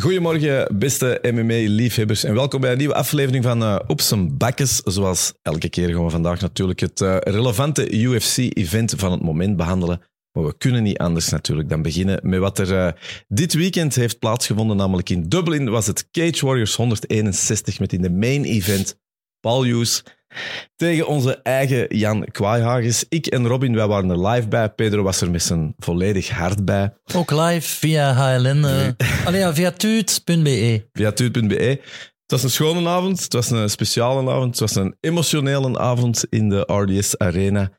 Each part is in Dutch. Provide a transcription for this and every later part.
Goedemorgen, beste MMA-liefhebbers en welkom bij een nieuwe aflevering van uh, Op bakkes. Zoals elke keer gaan we vandaag natuurlijk het uh, relevante UFC-event van het moment behandelen. Maar we kunnen niet anders natuurlijk dan beginnen met wat er uh, dit weekend heeft plaatsgevonden. Namelijk in Dublin was het Cage Warriors 161 met in de main event Paul Hughes tegen onze eigen Jan Kwaaihagens. Ik en Robin, wij waren er live bij. Pedro was er met zijn volledig hart bij. Ook live via HLN. Uh, allee, ja, via tuut.be. Via tuut.be. Het was een schone avond, het was een speciale avond, het was een emotionele avond in de RDS Arena.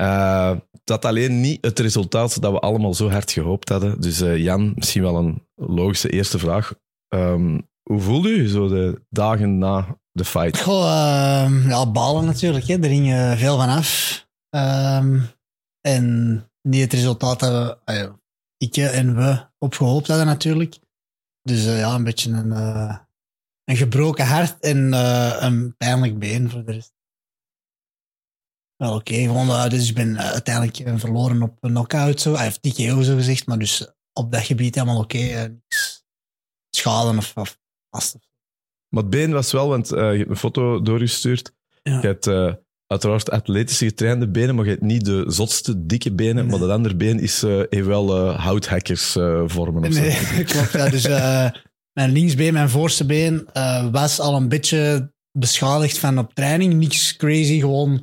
Uh, dat alleen niet het resultaat dat we allemaal zo hard gehoopt hadden. Dus uh, Jan, misschien wel een logische eerste vraag. Um, hoe voelde u zo de dagen na de fight? Goh, uh, ja, balen natuurlijk. Hè. Er ging uh, veel van af. Um, en niet het resultaat we, uh, ik en we op gehoopt hadden natuurlijk. Dus ja, een beetje een, een gebroken hart en een pijnlijk been voor de rest. Wel oké, okay, dus ik ben uiteindelijk verloren op een knockout, zo. Hij heeft TKO zo gezegd, maar dus op dat gebied helemaal oké. Okay, niks schade of Maar het been was wel, want uh, je hebt een foto doorgestuurd. Ja. Je hebt uh, uiteraard atletische getrainde benen, maar je hebt niet de zotste, dikke benen. Nee. Maar dat andere been is, uh, heeft wel houthackers vormen. Of nee, klopt. Ja, dus mijn linksbeen, mijn voorste been, was al een beetje beschadigd van op training. Niks crazy, gewoon,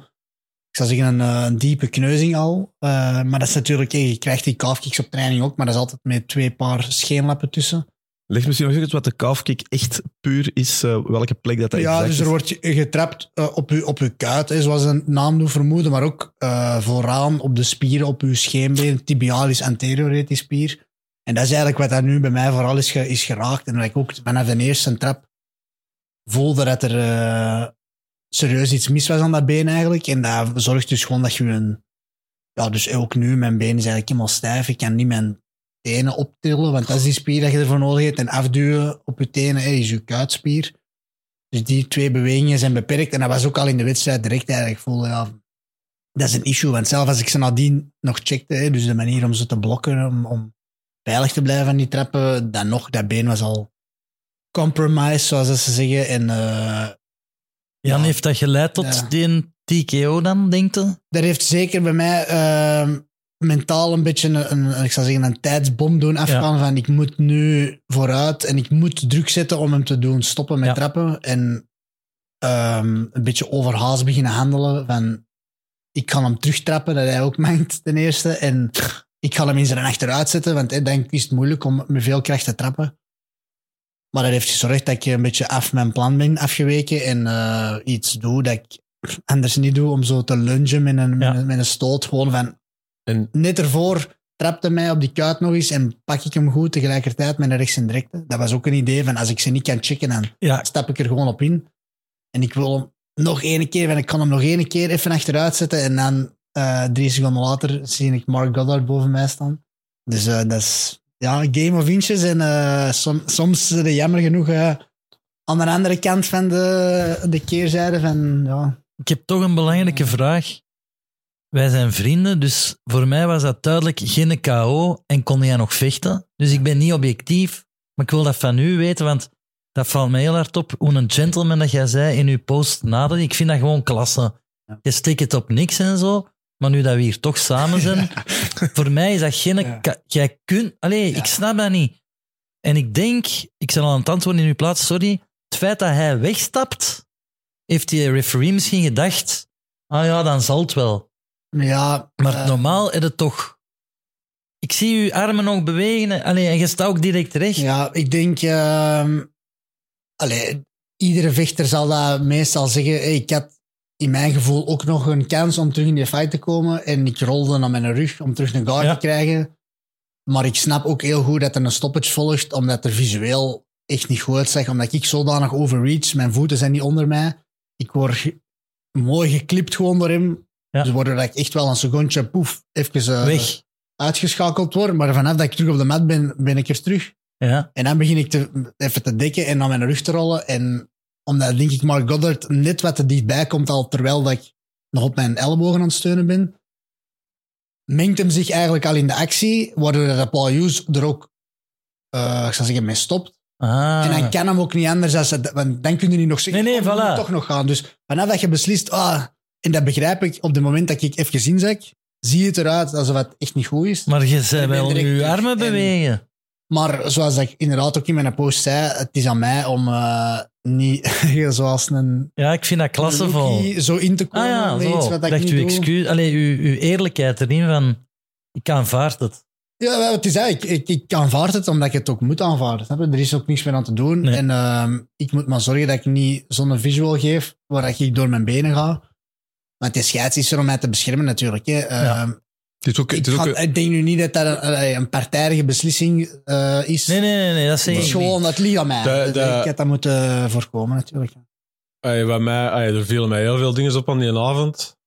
ik zou zeggen, een, een diepe kneuzing al. maar dat is natuurlijk, je krijgt die calfkicks op training ook, maar dat is altijd met twee paar scheenlappen tussen. Leg misschien nog eens wat de calfkick echt puur is, uh, welke plek dat, dat Ja, dus er is. wordt getrapt uh, op, uw, op uw kuit, hè, zoals een naam doet vermoeden, maar ook uh, vooraan op de spieren, op uw scheenbeen, tibialis anterior heet die spier. En dat is eigenlijk wat dat nu bij mij vooral is, ge, is geraakt. En dat ik ook vanaf de eerste trap voelde dat er serieus iets mis was aan dat been eigenlijk. En dat zorgt dus gewoon dat je een... Ja, dus ook nu, mijn been is eigenlijk helemaal stijf. Ik kan niet mijn tenen optillen, want dat is die spier dat je ervoor nodig hebt. En afduwen op je tenen is je kuitspier. Dus die twee bewegingen zijn beperkt. En dat was ook al in de wedstrijd direct eigenlijk voelde, ja, dat is een issue. Want zelf als ik ze nadien nog checkte, dus de manier om ze te blokken, om, om veilig te blijven aan die trappen, dan nog, dat been was al compromised, zoals ze zeggen. En, uh, Jan, ja, heeft dat geleid tot ja. die TKO dan, denkt je? Dat heeft zeker bij mij... Uh, mentaal een beetje een, een, ik zou zeggen, een tijdsbom doen afgaan ja. van ik moet nu vooruit en ik moet druk zetten om hem te doen stoppen met ja. trappen en um, een beetje overhaast beginnen handelen van ik kan hem terugtrappen, dat hij ook mengt ten eerste en ik ga hem in zijn achteruit zetten, want ik denk is het moeilijk om met veel kracht te trappen. Maar dat heeft gezorgd dat ik een beetje af mijn plan ben afgeweken en uh, iets doe dat ik anders niet doe om zo te lungen met een, ja. met een stoot. Gewoon van en net ervoor trapte mij op die kuit nog eens en pak ik hem goed tegelijkertijd met een rechts en directe. Dat was ook een idee van als ik ze niet kan checken, dan ja. stap ik er gewoon op in. En ik wil hem nog één keer, en ik kan hem nog één keer even achteruit zetten en dan uh, drie seconden later zie ik Mark Goddard boven mij staan. Dus uh, dat is ja, game of inches en uh, som, soms de jammer genoeg aan de andere kant van de, de keerzijde van ja. Ik heb toch een belangrijke vraag. Wij zijn vrienden, dus voor mij was dat duidelijk geen KO en kon jij nog vechten. Dus ik ben niet objectief, maar ik wil dat van u weten, want dat valt mij heel hard op. Hoe een gentleman dat jij zei in uw post nader, ik vind dat gewoon klasse. Je steekt het op niks en zo, maar nu dat we hier toch samen zijn, voor mij is dat geen... Ja. Jij kunt... Allee, ja. ik snap dat niet. En ik denk, ik zal aan het antwoorden in uw plaats, sorry, het feit dat hij wegstapt, heeft die referee misschien gedacht, ah ja, dan zal het wel. Ja, maar uh, normaal is het toch. Ik zie uw armen nog bewegen allee, en je staat ook direct recht. Ja, ik denk. Uh, allee, iedere vechter zal dat meestal zeggen. Hey, ik had in mijn gevoel ook nog een kans om terug in die fight te komen. En ik rolde naar mijn rug om terug een guard ja. te krijgen. Maar ik snap ook heel goed dat er een stoppage volgt, omdat er visueel echt niet goed uitzag. Omdat ik zodanig overreach, mijn voeten zijn niet onder mij. Ik word mooi geklipt gewoon door hem. Ja. Dus worden dat ik echt wel een secondje, poef, even uh, Weg. uitgeschakeld word. Maar vanaf dat ik terug op de mat ben, ben ik er terug. Ja. En dan begin ik te, even te dekken en naar mijn rug te rollen. En omdat, denk ik, Mark Goddard net wat te dichtbij komt, al terwijl dat ik nog op mijn ellebogen aan het steunen ben, mengt hem zich eigenlijk al in de actie, waardoor dat Paul Hughes er ook, uh, ik zou zeggen, mee stopt. Ah. En dan kan hem ook niet anders. Als het, want dan kun je niet nog zeggen, Nee, nee, oh, voilà. toch nog gaan. Dus vanaf dat je beslist, ah, en dat begrijp ik, op het moment dat ik even inzak, zie het eruit alsof het echt niet goed is. Maar je zei Ik wel je armen En- bewegen. Maar zoals ik inderdaad ook in mijn post zei, het is aan mij om eh, niet zoals een Ja, ik vind dat klassevol. zo in te Ah komen ja, zo. iets wat ik Dacht niet uw doe. excuus, allee, uw, uw eerlijkheid erin van, ik aanvaard het. Ja, het is eigenlijk, ik, ik aanvaard het omdat ik het ook moet aanvaarden. Snap je? Er is ook niks meer aan te doen. Nee. En ehm, ik moet maar zorgen dat ik niet zo'n visual geef waar ik door mijn benen ga. Want de scheids is er om mij te beschermen natuurlijk. Hè. Ehm, Het is ook, het ik, is ook ga- ik denk nu niet dat dat een, een, partijdige beslissing eh, is. Nee, nee, nee, nee dat zeg het ik is gewoon, het ligt aan mij. De- de- ik had dat moeten voorkomen natuurlijk. Ey, bij mij, ey, er vielen mij heel veel dingen op aan die avond.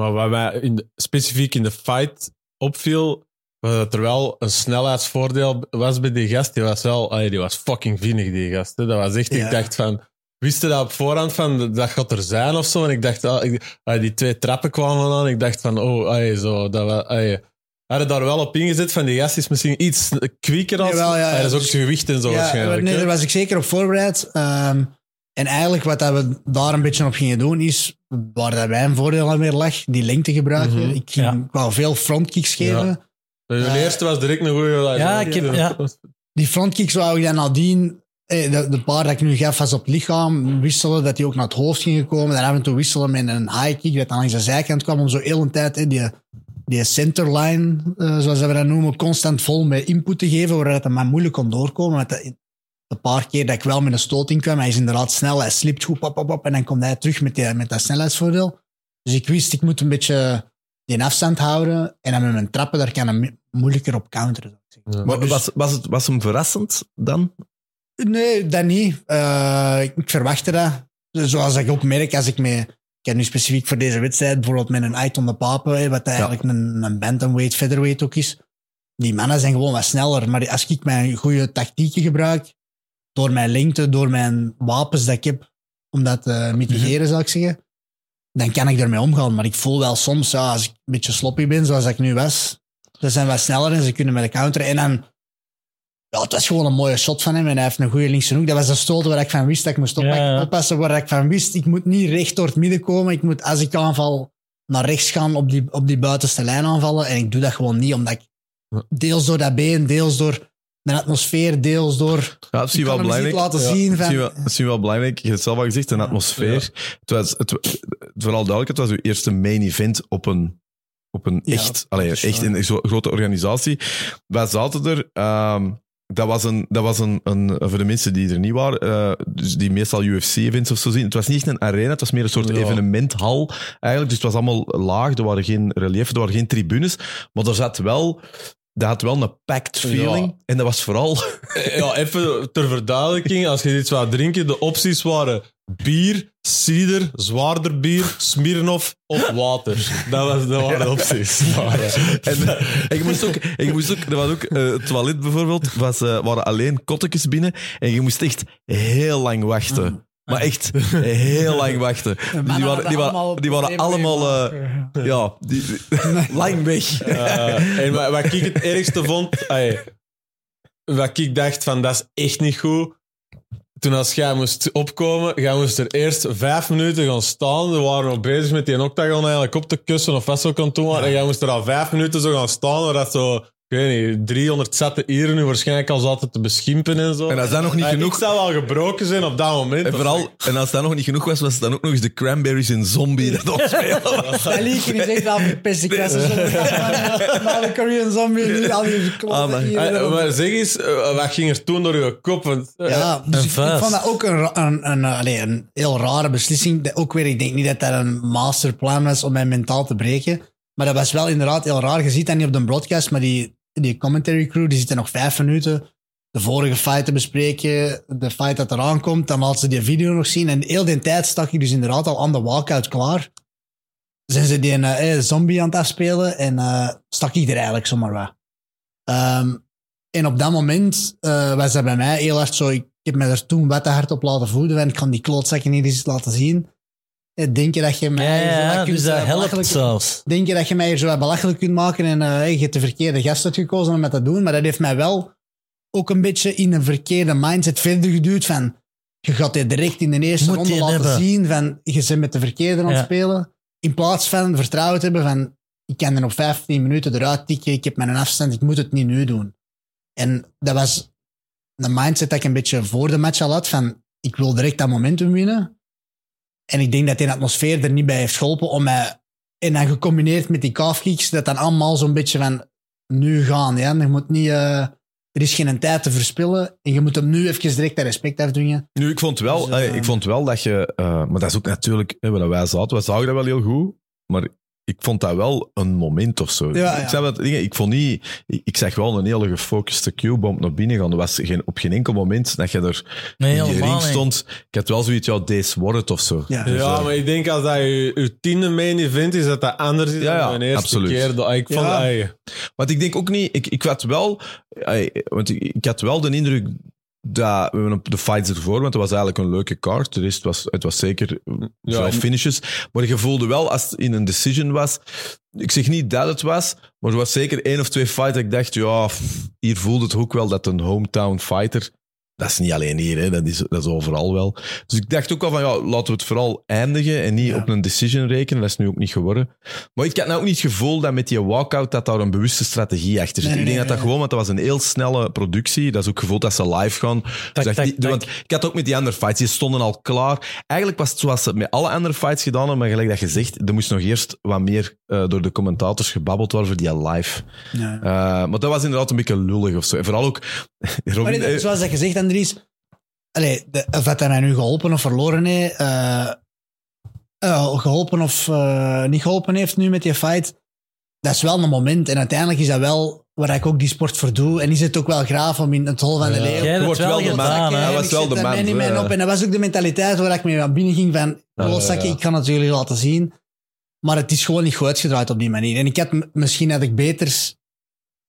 Maar wat mij in de- specifiek in de fight opviel, was dat er wel een snelheidsvoordeel was bij die gast. Die was wel, ey, die was fucking vinnig, die gast. hè. Dat was echt, Ja. ik dacht van, wist je dat op voorhand van, dat gaat er zijn of zo? En ik dacht, ah, ik- ey, die twee trappen kwamen aan. Ik dacht van, oh, ey, zo, dat ey. Hadden daar wel op ingezet van die gast is misschien iets kwieker als... Jawel, ja, ja. Ey, dat is ook Dus- zijn gewicht en zo Ja, waarschijnlijk. nee, daar was ik zeker op voorbereid. Ehm, en eigenlijk wat dat we daar een beetje op gingen doen is, waar dat mijn voordeel aan weer lag, die lengte gebruiken. Mhm. Ik ging Ja. ik wou veel frontkicks geven. De eerste was direct een goede. Ja, ik heb- ja. Die frontkicks wou ik dan nadien, de, de paar dat ik nu gaf was op het lichaam, wisselen, dat die ook naar het hoofd gingen komen. Dan af en toe wisselen met een high kick, dat dan langs de zijkant kwam, om zo heel een tijd eh, die, die centerline, eh, zoals we dat noemen, constant vol met input te geven, waar het maar moeilijk kon doorkomen. Want dat- de paar keer dat ik wel met een stoot in kwam, hij is inderdaad snel, hij slipt goed, pop, pop, pop, en dan komt hij terug met, die, met dat snelheidsvoordeel. Dus ik wist, ik moet een beetje die afstand houden, en dan met mijn trappen, daar kan hij moeilijker op counteren. zou ik zeggen. Ja. Maar dus- was, was, het, was hem verrassend dan? Nee, dat niet. Eh, ik verwachtte dat. Zoals ik ook merk als ik me... Ik heb nu specifiek voor deze wedstrijd bijvoorbeeld met een Aiton de Pape, hè, wat eigenlijk een, een bantamweight, featherweight ook is. Die mannen zijn gewoon wat sneller. Maar als ik mijn goede tactieken gebruik, door mijn lengte, door mijn wapens dat ik heb, om dat te mitigeren, zou ik zeggen, dan kan ik ermee omgaan. Maar ik voel wel soms, ja, als ik een beetje sloppy ben, zoals ik nu was, ze zijn wat sneller en ze kunnen met de counter. En dan ja, het was gewoon een mooie shot van hem en hij heeft een goede linkse hoek. Dat was een stoot waar ik van wist dat ik moest oppakken- Ja, ja. oppassen. Waar ik van wist, ik moet niet recht door het midden komen. Ik moet, als ik aanval, naar rechts gaan op die, op die buitenste lijn aanvallen. En ik doe dat gewoon niet, omdat ik deels door dat been, deels door de atmosfeer, deels door... Ja, dat is wel belangrijk. laten Ja, zien van- wel- dat is wel belangrijk. Je hebt het zelf al gezegd, een atmosfeer. Het was, het, vooral duidelijk, het was uw eerste main event op een, op een Ja, echt, allee, is echt zo grote organisatie. Wij zaten er. ehm, dat was, een, dat was een, een, voor de mensen die er niet waren, eh, dus die meestal UFC-events of zo zien. Het was niet echt een arena, het was meer een soort Ja. evenementhal eigenlijk. Dus het was allemaal laag, er waren geen relief, er waren geen tribunes. Maar er zat wel, dat had wel een packed feeling. Ja. En dat was vooral Ja, even ter verduidelijking. Als je iets wou drinken, de opties waren bier, cider, zwaarder bier, Smirnoff of water. Dat, was, dat waren de opties. En, en je moest ook, en je moest ook, er was ook eh, het toilet bijvoorbeeld, was, eh, waren alleen kottekjes binnen en je moest echt heel lang wachten. Maar echt heel lang wachten. Dus die waren, die waren, die waren allemaal, eh, ja, die, lang weg. Eh, en wat, wat ik het ergste vond, ey, wat ik dacht van dat is echt niet goed. Toen als jij moest opkomen, jij moest er eerst vijf minuten gaan staan. We waren nog bezig met die octagon eigenlijk op te kussen of wat zo kan doen. En jij moest er al vijf minuten zo gaan staan. Waar dat zo, ik weet niet, 300 zatte ieren nu waarschijnlijk al zaten te beschimpen en zo. En als dat nog niet Ey, genoeg- Ik zou wel gebroken zijn op dat moment. En vooral, en als dat nog niet genoeg was, was het dan ook nog eens de Cranberries in Zombie dat opspelen. Dat liedje is echt al verpest. Ik was na de Korean Zombie, nu al die Ah, kloppen maar- hier. Ey, maar zeg eens, eh, wat ging er toen door je kop? Want, eh, Ja, dus ik, ik vond dat ook een, een, een, eh, allee, een heel rare beslissing. Dat Ook weer, ik denk niet dat dat een masterplan was om mij mentaal te breken. Maar dat was wel inderdaad heel raar. Je ziet dat niet op de broadcast, maar die, die commentary crew die zitten nog vijf minuten de vorige fight te bespreken, de fight dat eraan komt. Dan laten ze die video nog zien. En heel die tijd stak ik dus inderdaad al aan de walkout klaar. Zijn ze die eh, zombie aan het afspelen en eh, stak ik er eigenlijk zomaar wat. Ehm, en op dat moment was dat bij mij heel hard zo. Ik heb me er toen wat te hard op laten voeden. En ik kan die klootzakken niet eens laten zien. Eh, Denk je dat je mij. ja, kunt, dus dat eh, helpt zelfs. Denk je dat je mij hier zo wat belachelijk kunt maken en eh, je hebt de verkeerde gast uitgekozen om dat te doen. Maar dat heeft mij wel ook een beetje in een verkeerde mindset verder geduwd van je gaat dit direct in de eerste Moet ronde laten hebben. zien van je bent met de verkeerde aan het spelen. In plaats van vertrouwen te hebben van ik kan er op 15 minuten eruit tikken, ik heb mijn afstand, ik moet het niet nu doen. En dat was de mindset dat ik een beetje voor de match al had van ik wil direct dat momentum winnen. En ik denk dat die atmosfeer er niet bij heeft geholpen om mij... En dan gecombineerd met die calfkicks, dat dan allemaal zo'n beetje van nu gaan. Ja? Je moet niet... eh, er is geen tijd te verspillen en je moet hem nu even direct dat respect afdwingen. Nu, ik vond wel, Dus, eh, eh, ik vond wel dat je... maar dat is ook natuurlijk... eh, waar wij zaten, we zagen dat wel heel goed. Maar ik vond dat wel een moment of zo. Ja, Ik, ja. zei wat, dingen, ik vond niet... Ik, ik zag wel een hele gefocuste Q-bomb naar binnen gaan. Er was geen, op geen enkel moment dat je er Nee, in die helemaal ring niet. stond. Ik had wel zoiets, ja, deze wordt het of zo. Ja. Dus, Ja, eh, maar ik denk als dat je, je tiende main event is, dat dat anders is Ja, dan de eerste absoluut. keer. Dat- Ik vond, Want ik denk ook niet, ik, ik had wel, want ik, ik had wel de indruk dat we hebben op de fights ervoor, want het was eigenlijk een leuke card. Rest was, het was zeker Ja, finishes. Maar je voelde wel als het in een decision was. Ik zeg niet dat het was, maar er was zeker één of twee fights dat ik dacht, ja, hier voelde het ook wel dat een hometown fighter. Dat is niet alleen hier, hè, dat, is, dat is overal wel. Dus ik dacht ook al van, ja, laten we het vooral eindigen en niet Ja. op een decision rekenen. Dat is nu ook niet geworden. Maar ik had nou ook niet het gevoel dat met die walkout dat daar een bewuste strategie achter zit. Nee, ik denk nee, dat dat nee. gewoon, want dat was een heel snelle productie. Dat is ook gevoeld dat ze live gaan. Dus dat tak, die- tak. Want ik had ook met die andere fights, die stonden al klaar. Eigenlijk was het zoals ze met alle andere fights gedaan hebben, maar gelijk dat je zegt, er moest nog eerst wat meer eh, door de commentators gebabbeld worden voor die live. Ja. Eh, maar dat was inderdaad een beetje lullig of zo. En vooral ook... Robin, Maar eh, zoals dat gezegd, Andries, allee, de, of dat hij mij nu geholpen of verloren heeft, eh, eh, geholpen of eh, niet geholpen heeft nu met die fight, dat is wel een moment. En uiteindelijk is dat wel waar ik ook die sport voor doe. En is het ook wel graaf om in het hol van de Ja. leeuw... Jij wordt wel de man. Hij was wel de man, op. En dat was ook de mentaliteit waar ik mee naar binnen ging van, ja. ik kan het jullie laten zien. Maar het is gewoon niet goed uitgedraaid op die manier. En ik had misschien had ik beter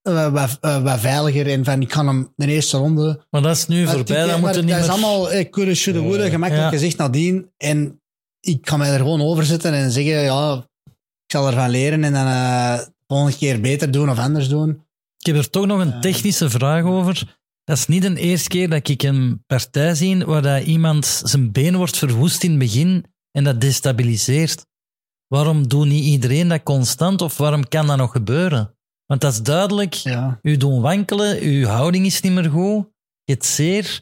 eh, wat, eh, wat veiliger en van ik kan hem de eerste ronde Maar dat is nu voorbij, dat moeten niet Dat is allemaal eh, coulda, shoulda, woulda, gemakkelijk Ja. gezegd nadien. En ik ga mij er gewoon over zetten en zeggen, ja, ik zal ervan leren en dan eh, de volgende keer beter doen of anders doen. Ik heb er toch nog een technische vraag over. Dat is niet de eerste keer dat ik een partij zie waar dat iemand zijn been wordt verwoest in het begin en dat destabiliseert. Waarom doet niet iedereen dat constant of waarom kan dat nog gebeuren? Want dat is duidelijk, Ja. u doen wankelen, uw houding is niet meer goed, je hebt zeer,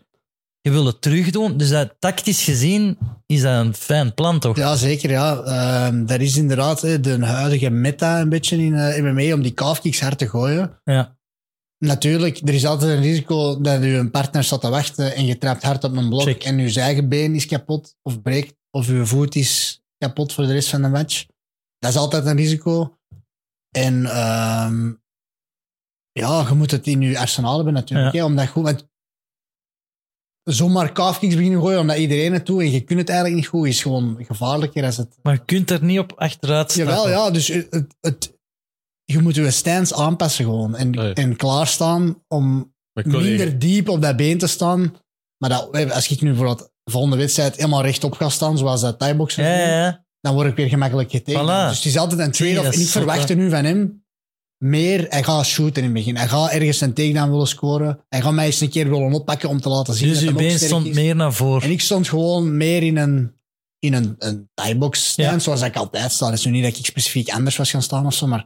je wil het terugdoen. Dus dat, tactisch gezien is dat een fijn plan, toch? Ja, zeker. Ja. Ehm, dat is inderdaad hè, de huidige meta een beetje in eh, MMA om die calfkicks hard te gooien. Ja. Natuurlijk, er is altijd een risico dat je een partner staat te wachten en je trapt hard op een blok Check. en je eigen been is kapot of breekt of je voet is kapot voor de rest van de match. Dat is altijd een risico. En ehm, ja, je moet het in je arsenaal hebben natuurlijk. Ja. Hè, omdat goed, want zomaar calfkicks beginnen gooien omdat iedereen het doet en je kunt het eigenlijk niet goed, is gewoon gevaarlijker als het Maar je kunt er niet op achteruit stappen. Jawel, ja. Dus het, het, het- je moet je stance aanpassen gewoon. En, Nee. en klaarstaan om minder diep op dat been te staan. Maar dat, als ik nu voor de volgende wedstrijd helemaal rechtop ga staan, zoals dat doen, ja, ja. Dan word ik weer gemakkelijk getekend. Voilà. Dus het is altijd een trade-off. En ik verwacht zot, er nu van hem meer. Hij gaat shooten in het begin. Hij gaat ergens een takedown willen scoren. Hij gaat mij eens een keer willen oppakken om te laten zien Dus dat uw hij ook been stond is. meer naar voren. En ik stond gewoon meer in een, in een, een thai-box stand, Ja. zoals ik altijd sta. Het is nu niet dat ik specifiek anders was gaan staan of zo, maar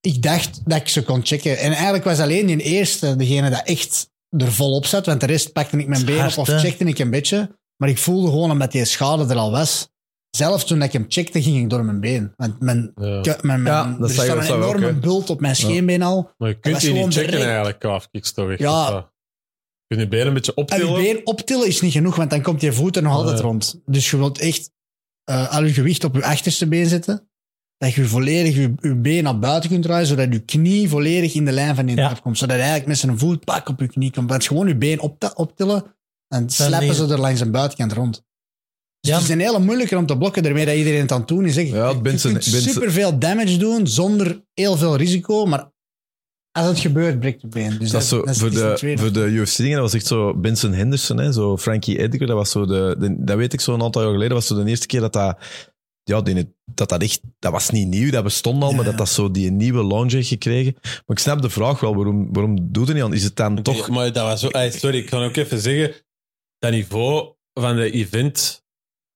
ik dacht dat ik ze kon checken. En eigenlijk was alleen die eerste degene dat echt er volop zat, want de rest pakte ik mijn been op of checkte ik een beetje. Maar ik voelde gewoon, omdat die schade er al was, zelf toen ik hem checkte, ging ik door mijn been. Want mijn, Ja. mijn, mijn, Ja, dat er staat een ook, enorme bult op mijn scheenbeen al. Maar je kunt die niet checken direct- eigenlijk, calfkicks toch? echt? Ja. Dat- Je kunt je benen een beetje En je optillen. been optillen is niet genoeg, want dan komt je voet er nog altijd Ja. rond. Dus je wilt echt eh, al je gewicht op je achterste been zetten. Dat je volledig je, je been naar buiten kunt draaien, zodat je knie volledig in de lijn van die Ja. trap komt. Zodat je eigenlijk met zijn voet pak op je knie komt. Want gewoon je been op, optillen, dan slappen die- ze er langs de buitenkant rond. Dus Ja. het is een hele moeilijke om te blokken, daarmee dat iedereen het aan het doen is. hè. Ja, je Benson- kunt Benson- superveel damage doen zonder heel veel risico, maar als het gebeurt, breekt je been. Dus dat zo, voor, de, voor de UFC-dingen, dat was echt zo Benson Henderson, hè, zo Frankie Edgar, dat was zo de, de- dat weet ik zo een aantal jaar geleden, was zo de eerste keer dat dat ja, die, dat dat echt, dat was niet nieuw, dat bestond al, Ja, maar dat dat zo die nieuwe launch heeft gekregen. Maar ik snap de vraag wel, waarom, waarom doet het niet aan? Is het dan toch... Maar dat was zo, sorry, ik kan ook even zeggen, dat niveau van de event,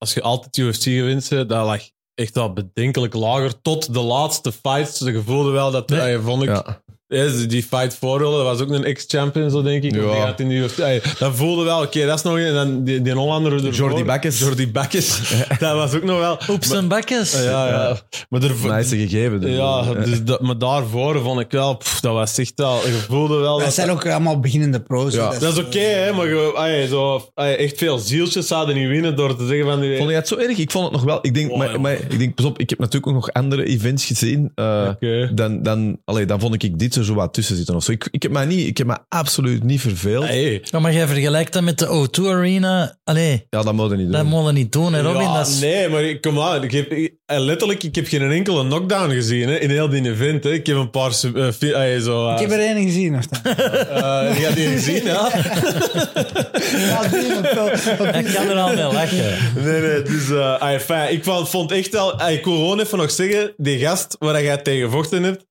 als je altijd UFC gewint, dat lag echt wel bedenkelijk lager. Tot de laatste fights. Ze gevoelde wel dat, vond ik, Ja. Ja, die fight voorrollen, dat was ook een ex-champion, zo denk ik. Ja. Die gaat in de UFC. Ey, dat voelde wel, oké, dat is nog een. En dan die, die Hollander ervoor. Jordi Bakkes. Jordi Bakkes. dat was ook nog wel. Oeps en bakkes. Ja, ja. Maar ervoor, Nice gegeven. dus. ja, dus dat, maar daarvoor vond ik wel, pff, dat was echt wel, je voelde wel Dat dat... zijn ook allemaal beginnende pro's. Ja. Dat is oké, hè, maar zo, ey, echt veel zieltjes zouden niet winnen door te zeggen van... Die, Vond je het zo erg? Ik vond het nog wel. Ik denk, Oh, maar, maar ik denk, pas op, ik heb natuurlijk ook nog andere events gezien. eh, Oké. dan, dan, allee, dan vond ik dit er zo wat tussen zitten. Of zo. Ik, ik, heb mij niet, ik heb me absoluut niet verveeld. Hey. Ja, maar jij vergelijkt dat met de O2 Arena. Allee, Ja, dat moet je niet doen. dat mogen we niet doen, hè, Robin. Ja, dat is... Nee, maar ik- kom aan. Ik heb, ik- eh, letterlijk, ik heb geen enkele knockdown gezien hè, in heel die event. Hè. Ik heb een paar... eh, fi- ey, zo, Ik heb er één gezien. Of eh, je hebt die gezien, ja? Ja, die Ik kan er al mee lachen. Nee, nee, dus... eh, ey, fijn. Ik vond, vond echt wel... ey, ik wil gewoon even nog zeggen, die gast waar jij tegen gevochten hebt,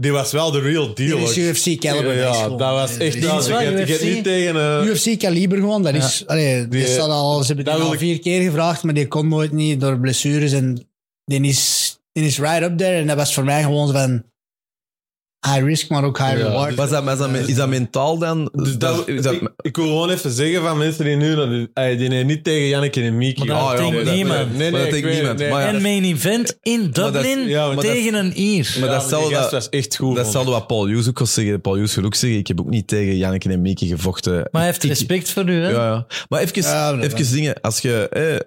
die was wel de real deal. Die is. UFC caliber. Ja, dat was die echt... is- wel- is Je wel je UFC. niet tegen... eh, UFC kaliber gewoon. Dat is, allee, die Die- staat al, ze hebben dat die al ik- vier keer gevraagd, maar die kon nooit niet door blessures. En die is, die is right up there. En dat was voor mij gewoon zo van high risk, maar ook high Ja, reward. Was dat, was dat, is dat mentaal dan? Dus dat, is dat- ik, ik wil gewoon even zeggen van mensen die nu... dat- die nee, niet tegen Janneke en Miki. Maar dat Ah, ja, denkt niemand. Nee, niemand. het, nee. Maar ja, En main event in Dublin ja, tegen een Ier. Maar dat was echt goed. dat stelde wat Paul Hughes ook al zeggen. Paul Hughes wil ook zeggen, ik heb ook niet tegen Janneke en Mieke gevochten. Maar hij heeft respect voor u, hè? Ja, ja. Maar even, even dingen. Als je, eh, eh,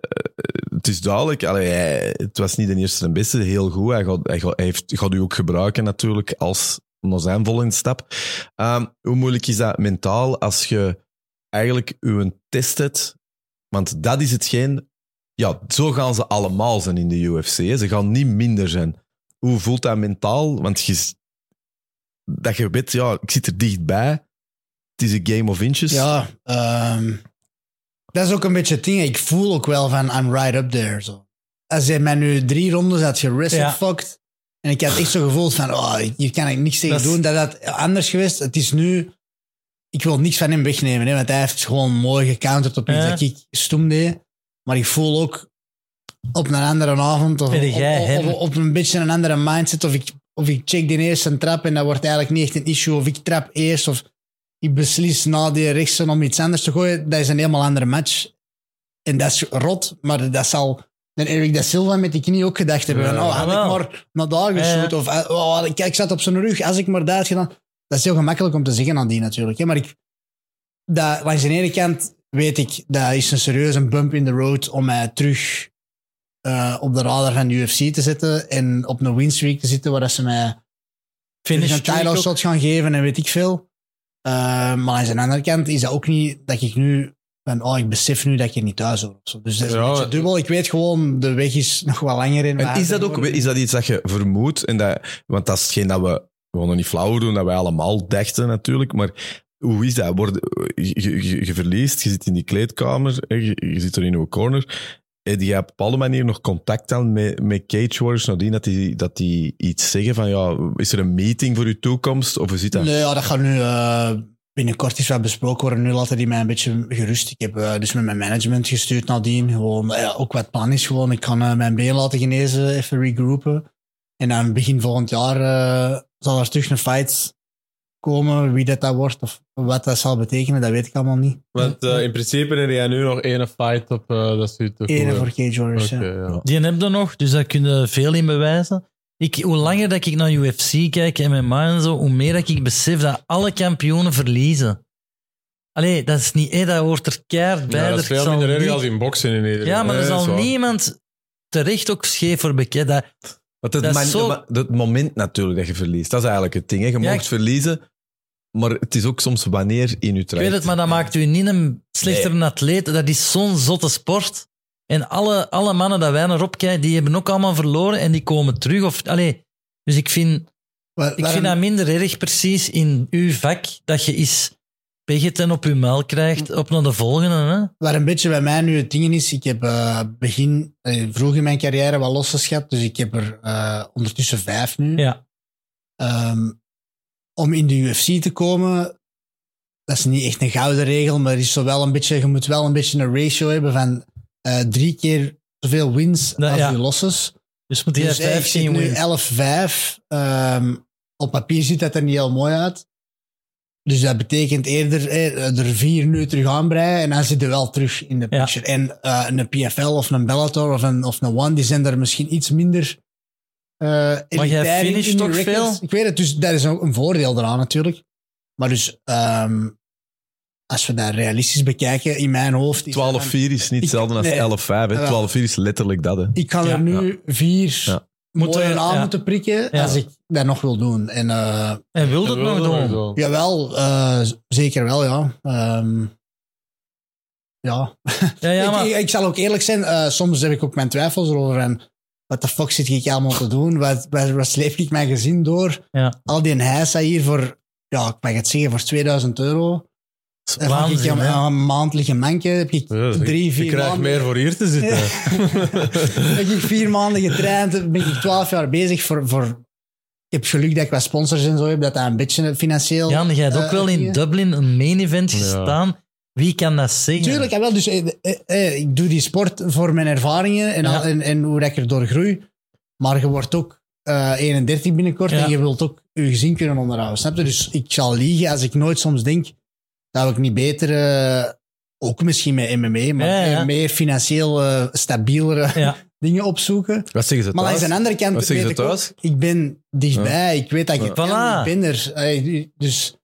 het is duidelijk, allee, hij- het was niet de eerste en beste, heel goed. Hij gaat, hij gaat, hij heeft, gaat u ook gebruiken natuurlijk als naar zijn volgende stap. Ehm, hoe moeilijk is dat mentaal als je eigenlijk uw test hebt? Want dat is hetgeen, ja, zo gaan ze allemaal zijn in de UFC. Hè. Ze gaan niet minder zijn. Hoe voelt dat mentaal? Want je, dat je weet, ja, ik zit er dichtbij. Het is een game of inches. Ja, ehm, dat is ook een beetje het ding. Ik voel ook wel van I'm right up there. Zo. Als hij mij nu drie rondes had gewrestlefucked en ik had echt zo gevoeld van oh, hier kan ik niks tegen Dat doen, dat had anders geweest. Het is nu... Ik wil niks van hem wegnemen, hè, want hij heeft gewoon mooi gecounterd op iets Ja. dat ik stom deed. Maar ik voel ook op een andere avond of op, jij op- op- op een beetje een andere mindset of ik, of ik check die eerste trap en dat wordt eigenlijk niet echt een issue of ik trap eerst of ik beslis na die rechtse om iets anders te gooien, dat is een helemaal andere match. En dat is rot, maar dat zal dan Eric da Silva met die knie ook gedacht hebben. van, oh, had ik maar naar daar geschoten. Of eh, oh, kijk, ik zat op zijn rug. Als ik maar dat had gedaan. Dat is heel gemakkelijk om te zeggen aan die natuurlijk. Hè. Maar ik, dat, langs de ene kant weet ik, dat is een serieuze bump in the road om mij terug eh, op de radar van de UFC te zetten. En op een winstreak te zitten waar dat ze mij Finish een title shot gaan geven en weet ik veel. Eh, maar aan de andere kant is dat ook niet dat ik nu van, oh, ik besef nu dat ik hier niet thuis hoor. Dus dat is Ja, een beetje maar- dubbel. Ik weet gewoon, de weg is nog wel langer in. En is dat ook is dat iets dat je vermoedt? En dat, want dat is hetgeen dat we gewoon nog niet flauw doen, dat wij allemaal dachten natuurlijk. Maar hoe is dat? Word, je, je, je verliest, je zit in die kleedkamer, je, je zit er in uw corner. Heb je op een bepaalde manier nog contact dan met, met Cage Warriors nadien dat die, dat die iets zeggen van ja, is er een meeting voor uw toekomst? Of zit dat? Nee, ja, dat gaat nu eh, binnenkort is wat besproken worden. Nu laten die mij een beetje gerust. Ik heb eh, dus met mijn management gestuurd nadien. Gewoon, eh, ja, ook wat plan is gewoon. Ik kan eh, mijn been laten genezen, even regroupen. En dan begin volgend jaar eh, zal er terug een fight komen. Wie dat, dat wordt of wat dat zal betekenen, dat weet ik allemaal niet. Want in principe heb jij nu nog één fight op dat Ene goed, voor? Cage Warriors, ja. Die heb je nog, dus daar kun je veel in bewijzen. Ik, hoe langer dat ik naar UFC kijk, MMA en zo, hoe meer dat ik besef dat alle kampioenen verliezen. Allee, dat is niet, hé, dat hoort er keihard bij. Ja, dat is veel minder erg niet- als in boksen in ieder geval. Ja, maar er zal niemand terecht ook scheef voor bekend. Dat, Want het, dat man- zo- het moment natuurlijk dat je verliest, dat is eigenlijk het ding. Hè. Je Ja, mocht ik- verliezen, maar het is ook soms wanneer in je ik traject. weet het, maar dat maakt u niet een slechter atleet. Dat is zo'n zotte sport. En alle, alle mannen dat wij naar opkijken, die hebben ook allemaal verloren en die komen terug. Of, allee, dus ik vind, ik vind dat minder erg precies in uw vak, dat je is Peggeten op uw muil krijgt, op naar de volgende. Hè? Waar een beetje bij mij nu het ding is, ik heb eh, begin, eh, vroeg in mijn carrière wat losses gehad, dus ik heb er eh, ondertussen vijf nu. Ja. Ehm, om in de UFC te komen, dat is niet echt een gouden regel, maar is zo wel een beetje, je moet wel een beetje een ratio hebben van eh, drie keer zoveel wins Dat- als ja. je losses. Dus moet hij Dus eh, ik 15 zit nu wins. 11-5. Ehm, op papier ziet dat er niet heel mooi uit. Dus dat betekent eerder eh, er vier nu terug aanbreien en dan zit je wel terug in de Ja. picture. En eh, een PFL of een Bellator of een, of een One, die zijn er misschien iets minder eh jij elitair in- finisht toch veel? Ik weet het, dus dat is ook een voordeel eraan natuurlijk. Maar dus, ehm, als we dat realistisch bekijken, in mijn hoofd... is dat 12-4 dan- is niet hetzelfde als nee. 11-5. hè. Ja. 12-4 is letterlijk dat. Hè. Ik kan Ja. er nu vier mooie we- aan ja. moeten prikken Ja. als ik dat nog wil doen. En eh, En wil Dat nog doen? Jawel, eh, zeker wel, ja. Ehm, ja. Ja, ja, maar... ik, ik, ik zal ook eerlijk zijn, eh, soms heb ik ook mijn twijfels erover. En wat de fuck zit ik allemaal te doen? Wat, wat, wat sleep ik mijn gezin door? Ja. Al die heisa hier voor, ja, ik mag het zeggen, voor 2000 euro. Dan heb ik een, een maand liggen manken. Heb ik Ja, drie, Je vier krijgt maanden... meer voor hier te zitten. heb ik vier maanden getraind, ben ik twaalf jaar bezig voor, voor... Ik heb geluk dat ik wat sponsors en zo heb, dat dat een beetje financieel... Jan, jij hebt ook eh, wel in dingen. Dublin een main event Ja. gestaan. Wie kan dat zeggen? Tuurlijk, ja, wel. Dus eh, eh, eh, ik doe die sport voor mijn ervaringen en, al- Ja. en, en hoe ik erdoor groei. Maar je wordt ook eh 31 binnenkort Ja. en je wilt ook je gezin kunnen onderhouden. Snap je? Dus ik zal liegen als ik nooit soms denk, zou ik niet beter, eh, ook misschien met MMA, maar Ja, ja. meer financieel eh, stabielere Ja. dingen opzoeken. Wat zeggen ze Maar thuis? de andere kant Wat zeggen weet ze ik ook, ik ben dichtbij. Ik weet dat ik kan, Voilà. ik ben er. Eh, Dus...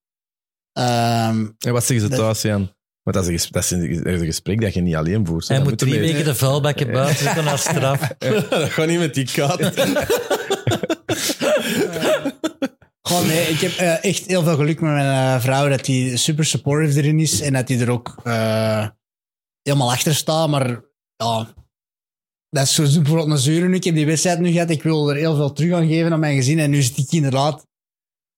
ehm, En wat zeggen ze Dat- thuis, Jan? Want dat is, een dat is een, dat gesprek dat je niet alleen voert. Hij Dat moet drie weken de vuilbakken buiten zitten als straf. dat gaat niet met die kat. Gewoon, nee, ik heb eh, echt heel veel geluk met mijn eh, vrouw dat die super supportive erin is en dat die er ook eh, helemaal achter staat. Maar ja, dat is zo bijvoorbeeld een zure nu. Ik heb die wedstrijd nu gehad. Ik wil er heel veel terug aan geven aan mijn gezin. En nu zit ik inderdaad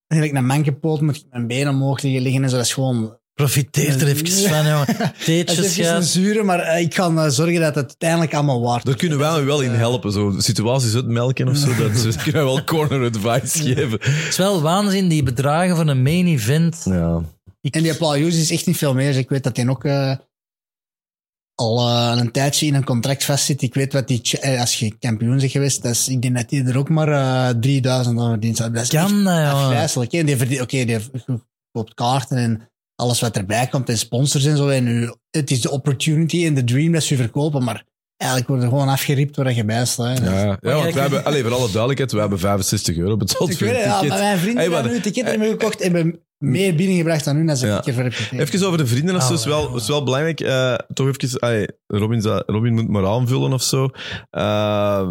eigenlijk een mankepoot, moet ik mijn benen omhoog liggen en zo. Dat is gewoon... Profiteer er even van, jongen. Teetjes is een gaat. zure, maar eh, ik ga eh, zorgen dat het uiteindelijk allemaal waard Daar kunnen wij u wel in Eh, helpen. Zo situaties uitmelken of zo. Dat ze kunnen wij wel corner advice geven. Het is wel waanzin, die bedragen van een main event. Ja. Ik, En die Paul Hughes is echt niet veel meer. Dus ik weet dat hij ook eh, al een tijdje in een contract vastzit. Ik weet wat die, als je kampioen bent geweest, dat is, ik denk dat hij er ook maar eh 3000 aan verdient. Dat is kan dat, jongen. afgrijzelijk. hè. Die verdient- Oké, die koopt kaarten en alles wat erbij komt en sponsors en zo. En nu, het is de opportunity en de dream dat ze verkopen, maar eigenlijk wordt er gewoon afgeript waar je bij staat. Ja, ja, want wij hebben, allez, voor alle duidelijkheid, we hebben 65 euro betaald Ik voor weet een het, ja, ticket. maar mijn vrienden Hey, hebben nu een ticket hebben gekocht en hebben meer binnengebracht dan hun als Ja. ik ervoor heb gekregen. Even over de vrienden, dat is Ah, dus wel, ja. is wel belangrijk. eh, toch even, ay, Robin, Robin moet maar aanvullen of zo. Uh,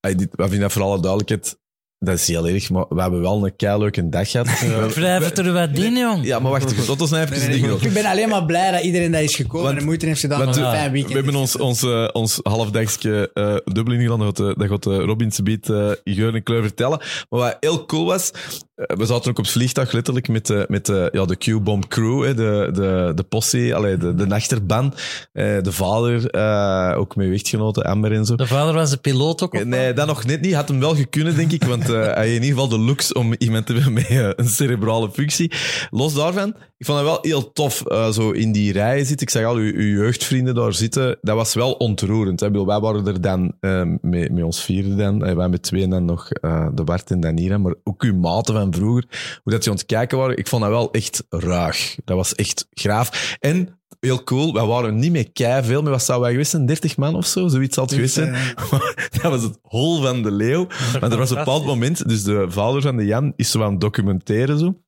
ay, dit, we vinden dat voor alle duidelijkheid, dat is heel erg, maar we hebben wel een keileuke dag gehad. Ja. Wrijf er wat in, jong. Ja, maar wacht even, tot ons nou even Nee, nee, dingen. Ik ben alleen maar blij dat iedereen dat is gekomen Want- en de moeite heeft gedaan want een we- fijn We weekend. hebben ons, ons, eh, ons halfdagske eh Dublin gedaan, dat gaat, uh, Robin Sebiet uh, Geur en Kleur vertellen. Maar wat heel cool was, we zaten ook op het vliegtuig letterlijk met, de met de, ja, de Q-Bomb crew, hè, de, de, de possie, allee, de, de achterban, eh, de vader, eh, ook met wichtgenoten, Amber en zo. De vader was de piloot ook. of Nee, dat nog net niet. Had hem wel gekunnen, denk ik. Want hij heeft in ieder geval de looks om iemand te hebben met eh, een cerebrale functie. Los daarvan, ik vond het wel heel tof eh, zo in die rij zitten. Ik zag al uw, uw jeugdvrienden daar zitten. Dat was wel ontroerend. Hè. Bedoel, Wij waren er dan eh, met, met ons vierde dan. Eh, wij met twee en dan nog eh, de Bart en Danira. Maar ook uw maten van vroeger. Hoe dat die aan het kijken waren. Ik vond dat wel echt ruig. Dat was echt graaf. En... Heel cool. Wij waren niet met kei veel, maar wat zou wij geweest zijn? 30 man of zo? Zoiets zal het geweest zijn. dat was het hol van de leeuw. Maar er was een bepaald moment, dus de vader van de Jan is zo aan het documenteren zo.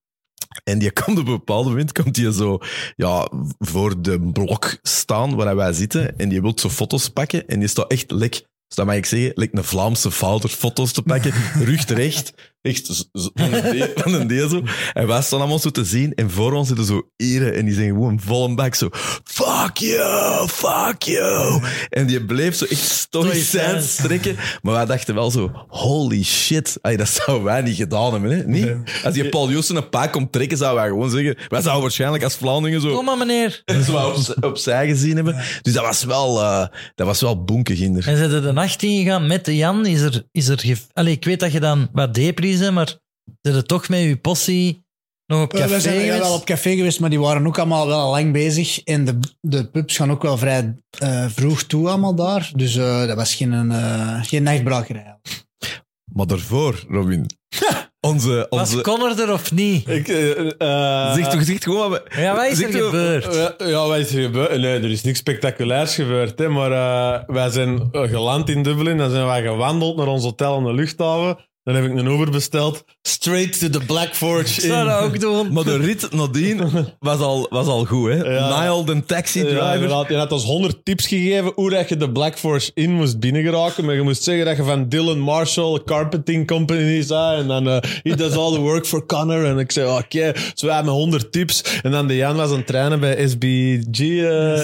En die komt op een bepaald moment, komt hij zo ja, voor de blok staan waar wij zitten. En die wil zo foto's pakken. En die staat echt lek, dus dat mag ik zeggen, lek een Vlaamse vader foto's te pakken. Rug recht. Echt van een deel- van een deel zo. En wij staan allemaal zo te zien. En voor ons zitten zo Ieren. En die zeggen gewoon vol een bak zo... Fuck you, fuck you. En die bleef zo echt stoïcijns Stoïcijns. strekken. Maar wij dachten wel zo... Holy shit. Ay, dat zouden wij niet gedaan hebben, hè? Niet? Als je Paul Josten een paak komt trekken, zouden wij gewoon zeggen... Wij zouden waarschijnlijk als Vlaanderen zo... Kom maar, meneer. zo op, opzij gezien hebben. Dus dat was wel, eh dat was wel bonkenginder. En zijn ze de nacht ingegaan met de Jan? Is er, is er gef- Allee, ik weet dat je dan wat depri bent, maar zijn er toch met je possie nog op café we zijn geweest? wel op café geweest, maar die waren ook allemaal wel lang bezig. En de, de pubs gaan ook wel vrij eh, vroeg toe allemaal daar. Dus eh, dat was geen, eh geen nachtbrakerij. Maar daarvoor, Robin. Onze, Was onze, Connor er of niet? Ik, zeg toch, zeg we- Ja, wat is er gebeurd? Ja, ja, wat is er gebeurd? Nee, er is niks spectaculairs gebeurd. Hè, maar eh, wij zijn geland in Dublin. Dan zijn wij gewandeld naar ons hotel aan de luchthaven. Dan heb ik een Uber besteld. Straight to the Black Forge Ik zou in. dat ook doen. Maar de rit nadien was al, was al goed, hè? Ja. Nile, de taxi driver. Je had ons 100 tips gegeven hoe dat je de Black Force in moest binnengeraken. Maar je moest zeggen dat je van Dylan Marshall Carpeting Company zei. En dan, eh he does all the work for Connor. En ik zei, oké. Zo wij met 100 tips. En dan de Jan was aan het trainen bij SBG.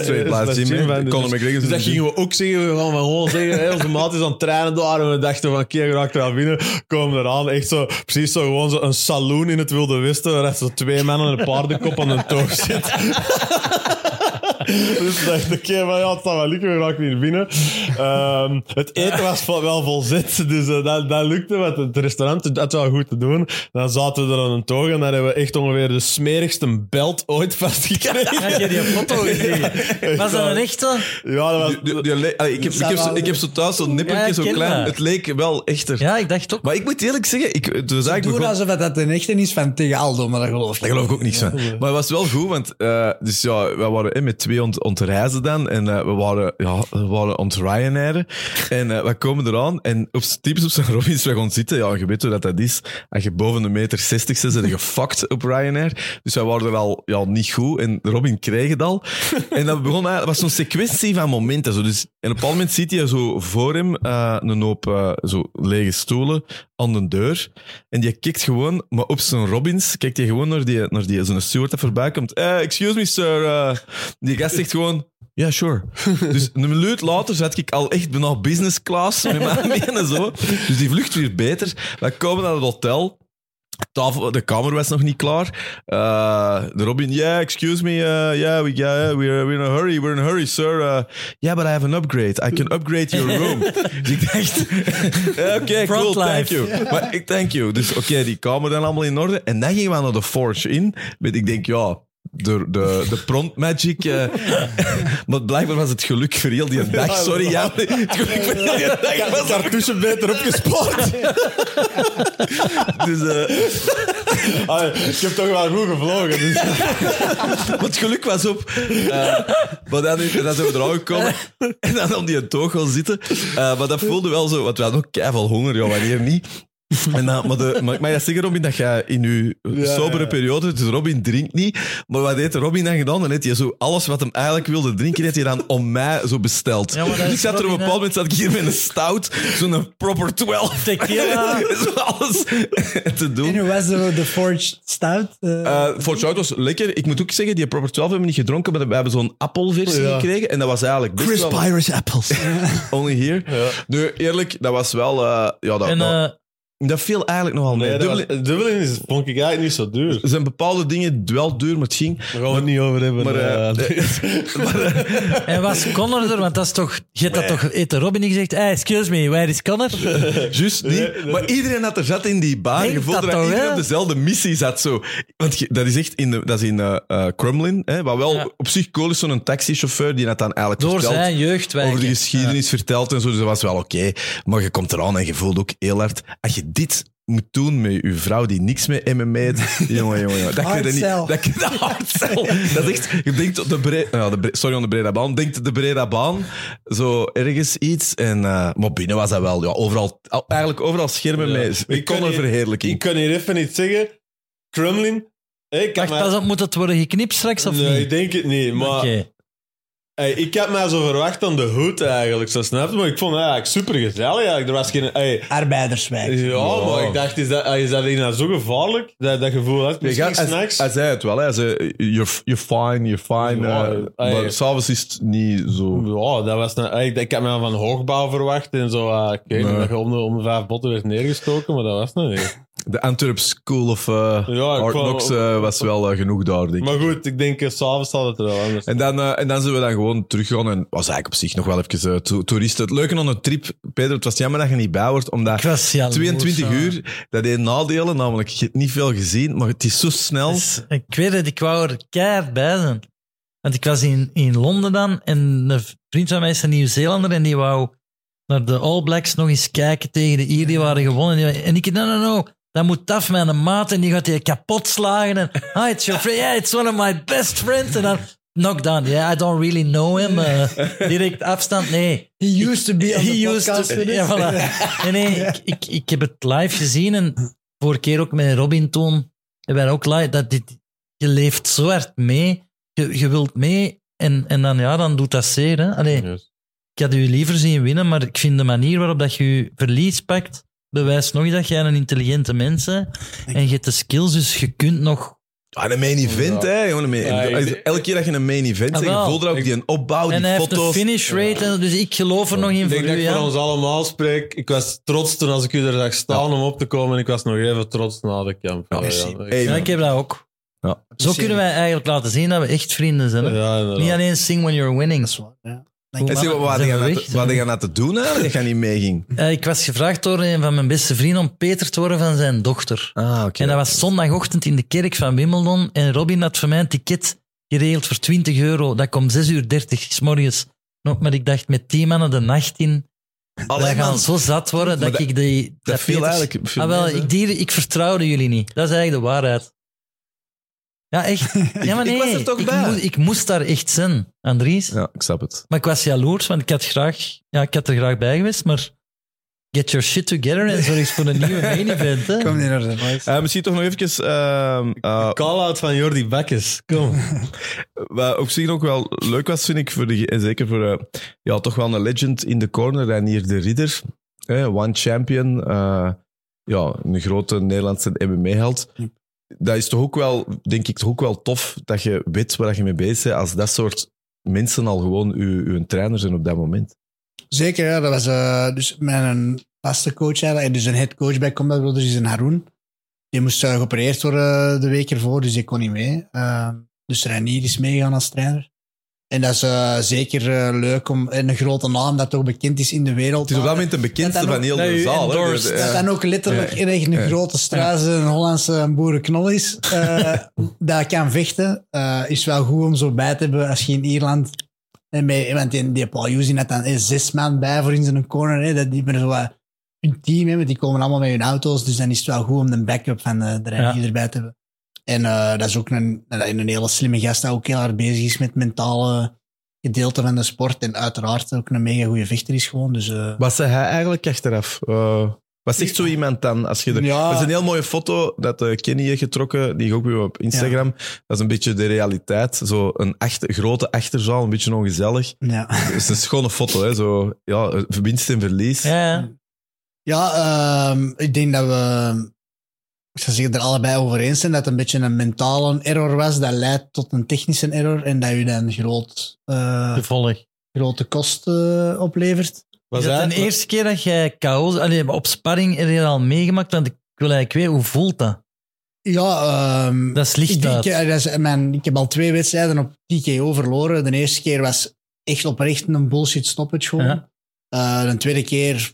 Straight Blast Gym, Conor dus, McGregor dus dat gingen we ook zeggen. We gaan gewoon zeggen, onze maat is aan het trainen daar. En we dachten van, oké, je raakt er al binnen. Komen eraan. Echt zo, precies zo gewoon zo een saloon in het Wilde Westen. Waar echt zo twee mannen en een paardenkop aan een toog zit. Dus ik dacht, oké, maar ja, het staat wel lukken, we raken hier binnen. Ehm, het eten was wel volzet, dus eh, dat, dat lukte, want het restaurant had wel goed te doen. Dan zaten we er aan een toog en dan hebben we echt ongeveer de smerigste belt ooit vastgekregen. Heb je die foto gezien? Was dat een echte? Ja, dat was... Die- die- die le- allee, ik, heb, ik, heb zo, ik heb zo thuis zo'n nippertje, ik zo klein. dat. Het leek wel echter. Ja, ik dacht ook. Maar ik moet eerlijk zeggen, ik, het was eigenlijk begon- alsof dat een echte is van tegen Aldo, maar dat geloof ik Daar geloof ik ook niks van. Maar het was wel goed, want uh, dus ja, we waren eh, met twee ont, ontreizen dan. En uh, we waren, ja, we waren ont Ryanairen. En uh, we komen eraan. En op typisch op zijn Robins, we gaan zitten. Ja, je weet hoe dat, dat is. Als je boven de meter 60 zit, zit je op Ryanair. Dus wij waren er al ja, niet goed. En Robin kreeg het al. en dat begon, het was zo'n sequentie van momenten. Zo. Dus en op een moment ziet hij zo voor hem een hoop zo lege stoelen aan de deur. En die kijkt gewoon, maar op zijn Robins kijkt hij gewoon naar die, naar die zo'n steward dat voorbij komt. Eh, excuse me, sir. Uh, die gast zegt gewoon, ja, sure. dus een minuut later zat ik al echt bijna business class met zo. Dus die vlucht weer beter. Wij komen naar het hotel. Tafel, de kamer was nog niet klaar. Uh, de Robin, yeah, excuse me, uh, yeah, we, yeah, we're, we're in a hurry, we're in a hurry, sir. Uh, yeah, but I have an upgrade. I can upgrade your room. dus ik dacht, oké, okay, cool, thank you. Maar ik thank you. Dus oké, okay, die kamer dan allemaal in orde. En dan gingen we naar de Forge in. Met, ik denk, ja, de, de, de prompt magic. Uh, maar blijkbaar was het geluk voor heel die dag. Sorry, ja. Het geluk voor heel die dag. Ik was daartussen beter opgespoord. dus, uh, Allee, ik heb toch wel goed gevlogen. Dus. maar het geluk was op. Uh, maar dan, dan zijn we er aangekomen. En dan om die een toog gaan zitten. Uh, maar dat voelde wel zo, want we hadden ook keihard honger. Ja, wanneer niet? En dan, maar, de, maar ik mag dat zeggen, Robin, dat je in je ja, sobere periode, dus Robin drinkt niet, maar wat heeft Robin dan gedaan? Dan heeft hij zo alles wat hem eigenlijk wilde drinken, heeft hij dan om mij zo besteld. Ja, dus ik zat er op een bepaald moment, zat ik hier met een stout, zo'n proper 12. Tequila. zo alles te doen. En hoe was de, de Forge Stout? Uh, uh, Forge Stout was lekker. Ik moet ook zeggen, die proper 12 hebben we niet gedronken, maar we hebben zo'n appelversie ja. gekregen en dat was eigenlijk best Crisp wel... Irish apples. Only here. Ja. Nu, eerlijk, dat was wel... Uh, ja, dat, en, dat, dat viel eigenlijk nogal mee. Nee, Dublin, was, Dublin is, vond ik eigenlijk niet zo duur. Er zijn bepaalde dingen wel duur, maar het ging. Daar gaan we het niet over hebben. Maar, uh, maar, en was Connor er? Want dat is toch... Je hebt dat toch eten Robin niet gezegd? Hey, excuse me, where is Connor? Juist niet. Nee, nee. Maar iedereen had er zat in die bar. Je voelde dat, dat iedereen op dezelfde missie zat. Zo. Want je, dat is echt in, de, dat is in uh, uh, Crumlin. Hè, wat wel ja. op zich cool is, zo'n taxichauffeur die dat dan eigenlijk Door vertelt. zijn jeugd Over de geschiedenis ja. vertelt en zo. Dus dat was wel oké. Okay. Maar je komt eraan en je voelt ook heel hard... Als je dit moet doen met je vrouw die niks met MMA heeft. jongen, jongen, jongen. Dat kun je niet. Dat, dat, hard cell. dat is echt. Je denkt de, bre, ja, de sorry on de breda baan. Denkt de breda baan. Zo ergens iets. En, uh, maar binnen was dat wel. Ja, overal, eigenlijk overal schermen ja. met. Ik kon verheerlijking. Ik kan hier even niet zeggen. Kremlin. Hey, Wacht, maar... op, moet het worden geknipt straks of nee, niet? ik denk het niet. Maar okay. Hey, ik had mij zo verwacht aan de hoed eigenlijk, zo snap je? Maar ik vond het eigenlijk super gezellig. Eigenlijk. Er was geen... Hey, Arbeiderswijk. ja, maar ik dacht, is dat, is dat hier nou zo gevaarlijk? Dat, dat gevoel had? Misschien hij, s'nachts? hij zei het wel, hè. hij zei, you're, you're fine, you're fine. Ja, eh, maar s'avonds is het niet zo... Ja, dat was nou, ik, ik had me van hoogbouw verwacht en zo. Uh, ik weet Nee. dat je om de, om de vijf botten werd neergestoken, maar dat was nog niet. De Antwerp School of eh Ja, Knocks eh, was wel eh, genoeg daar, denk ik. Maar goed, ik denk, eh, s'avonds zal het er wel anders. En dan, en dan zijn we dan gewoon teruggegaan. En was eigenlijk op zich nog wel even eh, to- toeristen. Het leuke aan een trip, Pedro, het was jammer dat je niet bij wordt, omdat Ik was jaloers, 22 ja. uur, dat heeft nadelen, namelijk je hebt niet veel gezien, maar het is zo snel. Dus, ik weet het, ik wou er keihard bij zijn. Want ik was in, in Londen dan en een vriend van mij is een Nieuw-Zeelander en die wou naar de All Blacks nog eens kijken tegen de Ier, die waren gewonnen. En, ik, no, no, no, dat moet af met een maat en die gaat die kapot slagen. En, ah, it's your friend, yeah, it's one of my best friends. En dan, knockdown, yeah, I don't really know him. Eh, direct afstand, nee. He used to be on the He used podcast to- ja, voilà. Nee, nee, ik, ik, ik heb het live gezien en vorige keer ook met Robin toen hebben wij ook live, dat dit, je leeft zo hard mee, je, je wilt mee en, en dan, ja, dan doet dat zeer. Hè? Allee, Yes. ik had u liever zien winnen, maar ik vind de manier waarop dat je je verlies pakt, bewijst nog eens dat jij een intelligente mens bent en je hebt de skills, dus je kunt nog... Ah, een main event, Ja. hè. Gewoon een main- Ja, ik- Elke keer dat je een main event zegt, voelt er ook Ik- die een opbouw, die en hij heeft een foto's. finish rate, en- dus ik geloof er nog in Ik voor denk dat ik voor ons allemaal spreek. Ik was trots toen als ik u er zag staan om op te komen en ik was nog even trots na de camp. Ja, ik heb dat ook. Ja. Zo kunnen wij eigenlijk laten zien dat we echt vrienden zijn. Niet alleen sing when you're winning. Hoe- wat had je aan het- doen eigenlijk, dat je niet meeging? Eh, ik was gevraagd door een van mijn beste vrienden om Peter te worden van zijn dochter. Ah, oké. En dat was zondagochtend in de kerk van Wimbledon. En Robin had voor mij een ticket geregeld voor 20 euro. Dat komt 6 uur 30 's morgens. Nog, maar ik dacht met 10 mannen de nacht in. Allee, wij gaan man. zo zat worden dat, dat- ik die... Dat viel Peters- eigenlijk... Ah, wel, ik, die, ik vertrouwde jullie niet. Dat is eigenlijk de waarheid. Ja, echt. Ja, maar Ik nee. was er toch ik, bij. moest, ik moest daar echt zijn, Andries. Ja, ik snap het. Maar ik was jaloers, want ik had, graag, ja, ik had er graag bij geweest. Maar get your shit together en zorg eens voor een nieuwe main event. Hè. Kom niet naar de voice. Eh, misschien toch nog even... ehm, eh, Call-out van Jordi Bakkes. Kom. Wat op zich ook wel leuk was, vind ik, voor de, en zeker voor eh, ja, toch wel een legend in de corner, Reinier de Ridder. Eh, one champion. eh, ja, een grote Nederlandse MMA-held. Dat is toch ook wel, denk ik, toch ook wel tof dat je weet waar je mee bezig bent als dat soort mensen al gewoon uw, trainer zijn op dat moment. Zeker, ja. Dat was eh, dus mijn vaste coach. En dus een head coach bij Combat Brothers is een Haroon. Die moest eh, geopereerd worden de week ervoor, dus die kon niet mee. Eh, dus Renier is meegegaan als trainer. En dat is eh, zeker eh, leuk om en een grote naam dat toch bekend is in de wereld. Het is op dat moment de bekendste Dat van heel dat de zaal. Dus, Dat eh, dan ook letterlijk Ja. echt een Ja. grote straat, een Hollandse boerenknol is. eh, dat kan vechten. eh, is wel goed om zo bij te hebben als je in Ierland. En bij, want die, die Paul Hughes die had dan zes man bij voor in zijn corner. Hè, dat die hebben zo wat een team, hè, want die komen allemaal met hun auto's. Dus dan is het wel goed om de backup van de, de Ja. erbij te hebben. En eh, dat is ook een, een hele slimme gast die ook heel hard bezig is met mentale gedeelte van de sport. En uiteraard ook een mega goede vechter is gewoon. Dus, eh, Wat zei hij eigenlijk achteraf? Eh, wat zegt zo iemand dan? Als je er, Ja. Dat is een heel mooie foto dat eh, Kenny heeft getrokken, die ook weer op Instagram. Dat is een beetje de realiteit. Zo een achter, grote achterzaal, een beetje ongezellig. ja. Het is een schone foto, hè? Zo, ja, winst en verlies. Ja, ja. Ja, ehm, ik denk dat we, ik zou zeggen, er allebei over eens zijn dat het een beetje een mentale error was. Dat leidt tot een technische error en dat je dan groot, eh, gevolg. grote kosten oplevert. Was is dat de eerste keer dat jij KO... Allee, op sparring heb je dat al meegemaakt? Want ik wil eigenlijk weten, hoe voelt dat? Ja, ehm, Dat is licht ik, uit. ik, dat is mijn, ik heb al twee wedstrijden op TKO verloren. De eerste keer was echt oprecht een bullshit stoppage gewoon. Ja. Eh, de tweede keer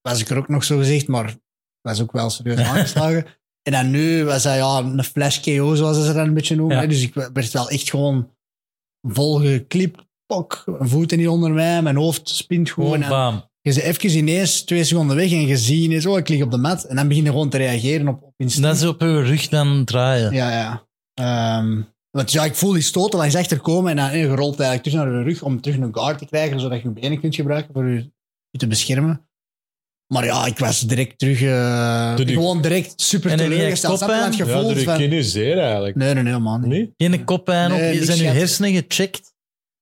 was ik er ook nog zo gezegd, maar was ook wel serieus aangeslagen. En dan nu was dat ja, een flash KO, zoals ze dat een beetje noemen. Ja. Dus ik werd wel echt gewoon volgeklipt. Pok, een voeten niet onder mij, mijn hoofd spint gewoon. En bam. je bent even ineens twee seconden weg en je ziet ineens, oh, ik lig op de mat. En dan begin je gewoon te reageren op, op instinct. Dat is op je rug dan draaien. Ja, ja. Ehm, want ja, ik voel die stoten langs achter komen en dan eh, je rolt eigenlijk terug naar je rug om terug een guard te krijgen, zodat je je benen kunt gebruiken voor je, je te beschermen. Maar ja, ik was direct terug, eh, Doe die- gewoon direct super En. Snap je? Ja, door van... zeer eigenlijk. Nee, nee, nee, man. Niet? Geen koppijn Nee, niks Zijn je gehad. hersenen gecheckt?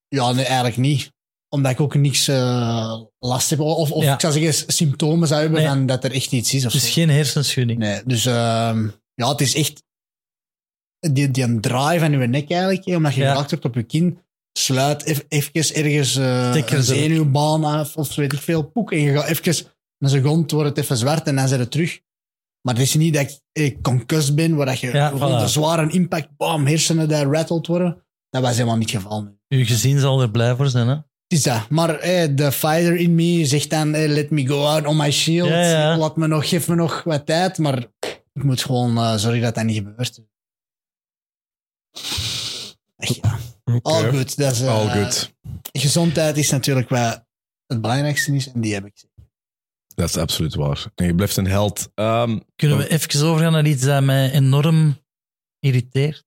Ja, nee, eigenlijk niet. Omdat ik ook niks eh, last heb. Of, of Ja. ik zou zeggen, symptomen zou hebben Nee. van dat er echt iets is. Of Dus zo. geen hersenschudding. Nee, dus ehm, ja, het is echt die, die een draai van je nek eigenlijk, hè, omdat je Ja. geraakt hebt op je kin. Sluit even ergens eh Stekker een ze- zenuwbaan af of weet ik veel. Poek, en je gaat even een seconde wordt het even zwart en dan zijn het terug. Maar het is niet dat ik concussed ben, waar dat je Ja, gewoon voilà. een zware impact, bam, hersenen die rattled worden. Dat was helemaal niet het geval. nu. Uw gezin zal er blij voor zijn, hè? Het is dat. Maar eh, de fighter in me zegt dan, eh, let me go out on my shield. Ja, ja. Laat me nog, geef me nog wat tijd. Maar ik moet gewoon eh, zorgen dat dat niet gebeurt. Echt, ja. All good. Dat is, All good. Gezondheid is natuurlijk wat het belangrijkste is. En die heb ik. Dat is absoluut waar. En je blijft een held. Ehm, Kunnen we even overgaan naar iets dat mij enorm irriteert?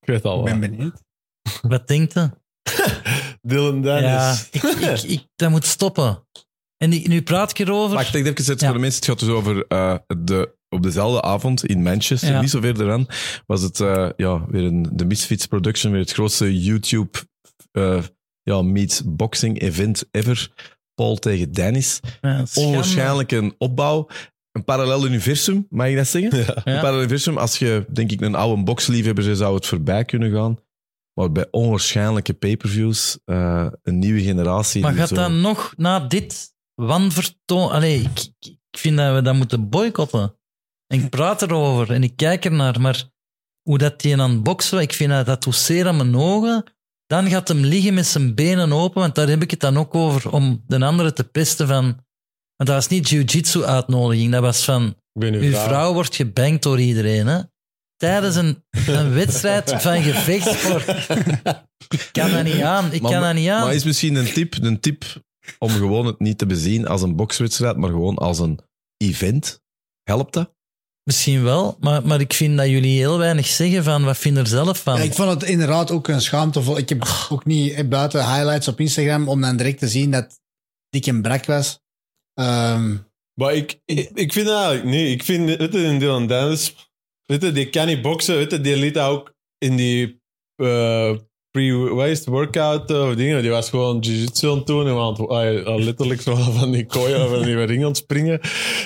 Ik weet al Ik ben wat. benieuwd. Wat denkt je? Dylan Dennis. Ja, ik, ik, ik, dat moet stoppen. En ik, nu praat ik erover. Maar ik denk even Ja. voor de mensen, het gaat dus over eh, de, op dezelfde avond in Manchester, Ja. niet zo ver eraan, was het eh, ja, weer een, de Misfits Production, weer het grootste YouTube eh, ja, meets boxing event ever. Paul tegen Dennis. Ja. Onwaarschijnlijk een opbouw. Een parallel universum, mag je dat zeggen? Ja. Een parallel universum, als je, denk ik, een oude boxliefhebber bent, zou het voorbij kunnen gaan. Maar bij onwaarschijnlijke pay-per-views, eh, een nieuwe generatie. Maar gaat zo- dat nog na dit wanvertoon... Allee, ik, ik, ik vind dat we dat moeten boycotten. En ik praat erover en ik kijk ernaar, maar hoe dat die aan het boksen, ik vind dat, dat doet zeer aan mijn ogen. Dan gaat hem liggen met zijn benen open, want daar heb ik het dan ook over, om de andere te pesten van... Want dat was niet jiu-jitsu-uitnodiging, dat was van... Uw Uw vrouw. vrouw wordt gebankt door iedereen, hè? Tijdens een, een wedstrijd van gevechtsport. Ik kan dat niet aan. Ik Maar- kan dat niet aan. Maar is misschien een tip, een tip om gewoon het niet te bezien als een bokswedstrijd, maar gewoon als een event? Helpt dat? Misschien wel, maar, maar ik vind dat jullie heel weinig zeggen van wat vind je er zelf van. Ja, ik vond het inderdaad ook een schaamtevol. Ik heb ook niet eh, buiten highlights op Instagram om dan direct te zien dat Dick en Brak was. Ehm, Maar ik, ik, ik vind dat eigenlijk niet. Ik vind, weet je, in Dylan Dennis, weet je, die kan niet boksen, weet je, die liet dat ook in die eh, pre, wat is het, workout eh, of dingen, die was gewoon jiu-jitsu aan het doen en want, letterlijk zo van die kooien van die ring aan het springen.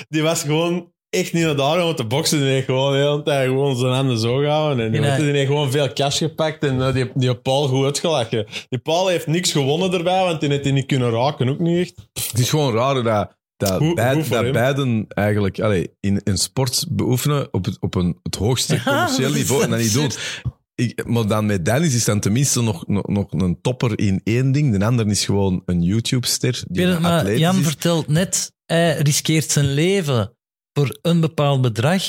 Die was gewoon echt niet naar daar om te boksen. Die heeft gewoon de hele tijd gewoon zijn handen zo gehouden. En die, heeft gewoon veel cash gepakt en eh, die, die Paul goed uitgelachen. Die Paul heeft niks gewonnen erbij, want die heeft die niet kunnen raken, ook niet echt. Het is gewoon raar dat, dat, Hoe- beid- hoe voor dat beiden eigenlijk allee, in een sport beoefenen op het, op een, het hoogste commercieel niveau en dat niet doen. absurd. Ik, maar dan met Dennis is dan tenminste nog, nog, nog een topper in één ding. De ander is gewoon een YouTube-ster. Jan is. vertelt net, hij riskeert zijn leven voor een bepaald bedrag.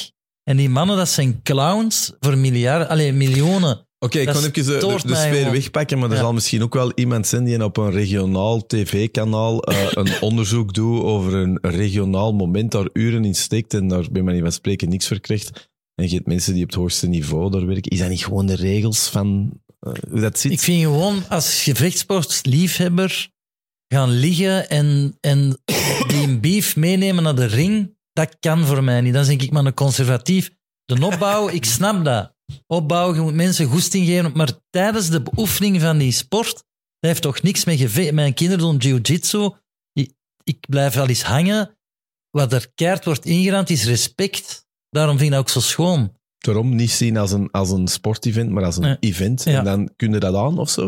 En die mannen, dat zijn clowns voor miljarden, alleen miljoenen. Oké, ik kan even de, de, de sfeer wegpakken, maar er Ja. zal misschien ook wel iemand zijn die op een regionaal tv-kanaal eh, een onderzoek doet over een regionaal moment, daar uren in steekt en daar bij manier van spreken niks voor krijgt. En je hebt mensen die op het hoogste niveau daar werken. Is dat niet gewoon de regels van eh, hoe dat zit? Ik vind gewoon, als gevechtsportliefhebber gaan liggen en, en die een beef meenemen naar de ring, dat kan voor mij niet. Dan denk ik maar een conservatief. De opbouw, ik snap dat. Opbouw, je moet mensen goesting geven, maar tijdens de beoefening van die sport, dat heeft toch niks met gevecht. Mijn kinderen doen jiu-jitsu. Ik, ik blijf wel eens hangen. Wat er keihard wordt ingerand is respect. Daarom vind ik dat ook zo schoon. Daarom niet zien als een, als een sportevent, maar als een event. Ja. En dan kun je dat aan of zo?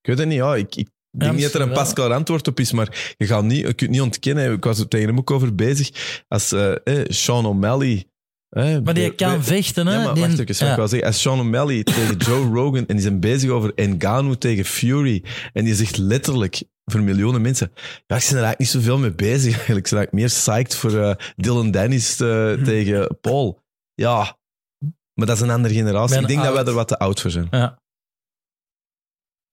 Ik weet het niet, ja. Ik, ik denk niet dat er een pasklaar antwoord op is, maar je, gaat niet, je kunt niet ontkennen. Ik was er tegen hem ook over bezig. Als eh, eh, Sean O'Malley... eh, Maar die kan vechten, hè? Ja, maar Die- wacht even, wat ja. ik wil zeggen. Als Sean O'Malley tegen Joe Rogan en die zijn bezig over Ngannou tegen Fury en die zegt letterlijk voor miljoenen mensen ja, ik ben er eigenlijk niet zoveel mee bezig eigenlijk. Ik ben eigenlijk meer psyched voor eh, Dylan Dennis eh, tegen Paul. Ja, maar dat is een andere generatie. Ben Ik denk dat wij er wat te oud voor zijn. Ja.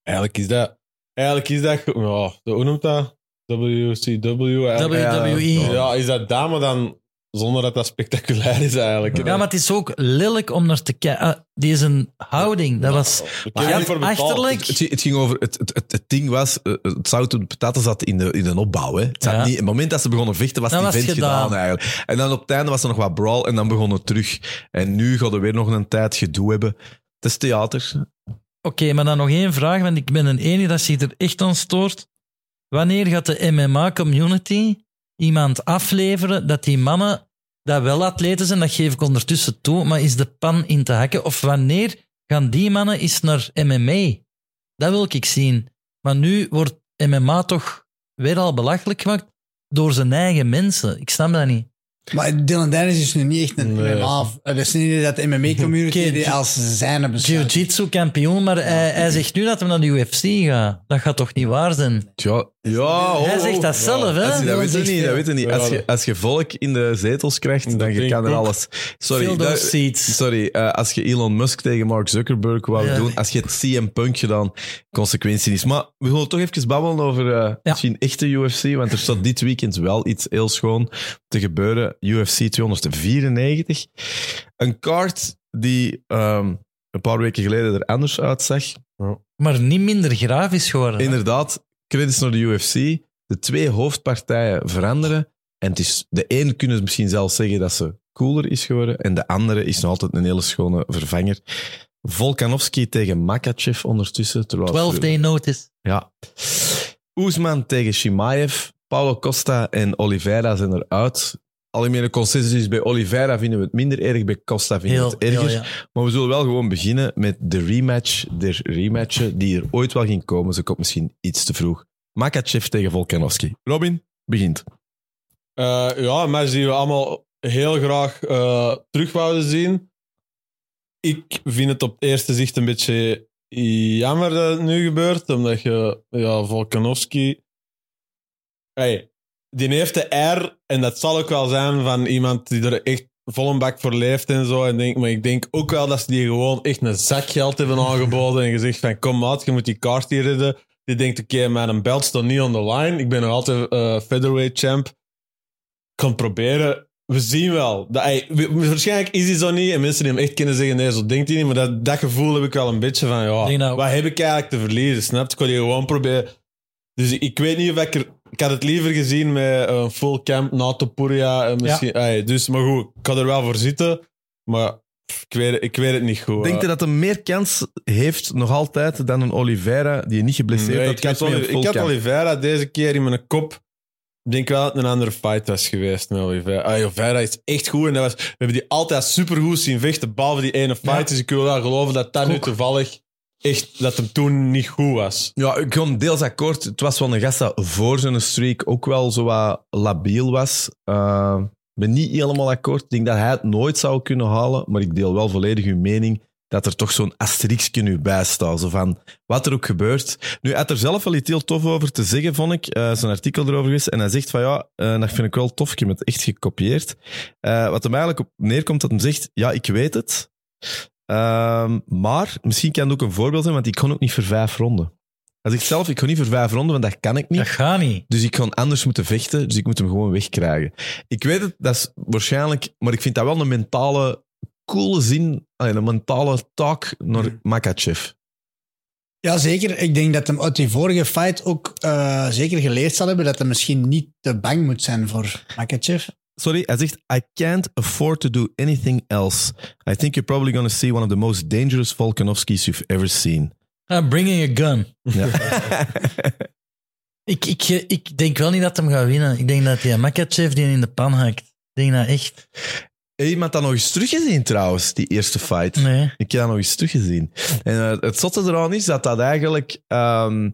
Eigenlijk is dat... Eigenlijk is dat... Ja, de- hoe noemt dat? WCW. eigenlijk. WWE. Ja, is dat dame dan zonder dat dat spectaculair is eigenlijk? Ja, maar het is ook lelijk om naar te kijken. Ah, die is een houding. Dat was Maar ja, achterlijk. Het, het ging over, het, het, het, het ding was, eh, het zout op de pataten zat in de, in de opbouw. Hè. Het, zat Ja. niet, het moment dat ze begonnen vechten, was Dan die vent het gedaan. gedaan. eigenlijk. En dan op het einde was er nog wat brawl en dan begon het terug. En nu gaat er weer nog een tijd gedoe hebben. Het is theater. Oké, maar dan nog één vraag, want ik ben een enige dat zich er echt aan stoort. Wanneer gaat de MMA-community iemand afleveren dat die mannen dat wel atleten zijn, dat geef ik ondertussen toe, maar is de pan in te hakken? Of wanneer gaan die mannen eens naar MMA? Dat wil ik zien. Maar nu wordt MMA toch weer al belachelijk gemaakt door zijn eigen mensen. Ik snap dat niet. Maar Dylan Dennis is nu niet echt een Nee. MMA. Het is niet dat de MMA-community Oké, die als zijn besluit. Jiu-jitsu kampioen, maar hij, hij zegt nu dat hij naar de UFC gaat. Dat gaat toch niet waar zijn? Ja, ja hij oh, zegt oh. dat zelf, hè? Als je, dat weet je zegt niet, dat weet je niet. Als je, als je volk in de zetels krijgt, dan denk kan er alles. Sorry, Fill dat- those seats. sorry eh, als je Elon Musk tegen Mark Zuckerberg wou Ja. doen, als je het CM Punk gedaan, consequentie is. Maar we willen toch even babbelen over eh, misschien echte UFC, want er staat dit weekend wel iets heel schoon te gebeuren. UFC 294. Een kaart die ehm, een paar weken geleden er anders uitzag. Maar niet minder grafisch geworden. hè? Inderdaad, credits naar de UFC. De twee hoofdpartijen veranderen. En het is, de een kunnen misschien zelfs zeggen dat ze cooler is geworden. En de andere is nog altijd een hele schone vervanger. Volkanovski tegen Makachev ondertussen. terwijl het 12 day notice. ja. Oesman tegen Shimaev. Paulo Costa en Oliveira zijn eruit. Algemene consensus is bij Oliveira vinden we het minder erg, bij Costa vinden we het erger. heel, ja. Maar we zullen wel gewoon beginnen met de rematch der rematchen, die er ooit wel ging komen. Ze komt misschien iets te vroeg. Makachev tegen Volkanovski. Robin, begint. Eh, ja, een match die we allemaal heel graag eh, terug wouden zien. Ik vind het op het eerste zicht een beetje jammer dat het nu gebeurt, omdat je, ja, Volkanovski. Hey, die heeft de R, en dat zal ook wel zijn van iemand die er echt vol een bak voor leeft en zo. En denk, maar ik denk ook wel dat ze die gewoon echt een zak geld hebben aangeboden en gezegd van kom maat, je moet die kaart hier redden. Die denkt, oké, mijn belt staat niet on the line. Ik ben nog altijd eh, featherweight champ. Ik kan het proberen. We zien wel. Dat, ey, we- waarschijnlijk is hij zo niet. En mensen die hem echt kennen zeggen, nee, zo denkt hij niet. Maar dat, dat gevoel heb ik wel een beetje van, ja, wat heb ik eigenlijk te verliezen? Snap je? Ik kon die gewoon proberen. Dus ik, ik weet niet of ik er... Ik had het liever gezien met een full camp na Topuria. en Misschien, dus, maar goed, ik kan er wel voor zitten. Maar pff, ik weet, ik weet het niet goed. Denk je dat hij meer kans heeft, nog altijd, dan een Oliveira die niet geblesseerd Nee, had ik had, Oli- ik had? Oliveira deze keer in mijn kop. Ik denk wel dat het een andere fight was geweest met Oliveira. Ah, Oliveira is echt goed. En dat was, we hebben die altijd supergoed zien vechten, behalve die ene fight. Ja. Dus ik wil wel geloven dat dat nu toevallig echt, dat hem toen niet goed was. Ja, ik ga deels akkoord. Het was wel een gast dat voor zijn streak ook wel zo wat labiel was. Ik ben niet helemaal akkoord. Ik denk dat hij het nooit zou kunnen halen, maar ik deel wel volledig uw mening dat er toch zo'n asterixje nu bij staat. Zo van, wat er ook gebeurt. Nu, hij had er zelf wel iets heel tof over te zeggen, vond ik. Eh zijn artikel erover is. En hij zegt van, ja, eh, dat vind ik wel tof. Ik heb het echt gekopieerd. Wat hem eigenlijk op neerkomt, dat hij zegt, ja, ik weet het. Ehm, maar misschien kan het ook een voorbeeld zijn, want ik kon ook niet voor vijf ronden. Hij zegt zelf, ik ga niet voor vijf ronden, want dat kan ik niet. Dat gaat niet. Dus ik ga anders moeten vechten, dus ik moet hem gewoon wegkrijgen. Ik weet het, dat is waarschijnlijk... Maar ik vind dat wel een mentale, coole zin, een mentale taak naar Makachev. Ja, zeker. Ik denk dat hem uit die vorige fight ook eh, zeker geleerd zal hebben dat hij misschien niet te bang moet zijn voor Makachev. Sorry, hij zegt, I can't afford to do anything else. I think you're probably going to see one of the most dangerous Volkanovskis you've ever seen. Ah, bringing a gun. Ja. Ik, ik, ik denk wel niet dat hem gaat winnen. Ik denk dat die Makachev die in de pan hakt. Ik denk dat echt. Heb iemand dat nog eens teruggezien trouwens, die eerste fight? Nee. Ik heb dat nog eens teruggezien. En eh, het zotte eraan is dat dat eigenlijk... ehm,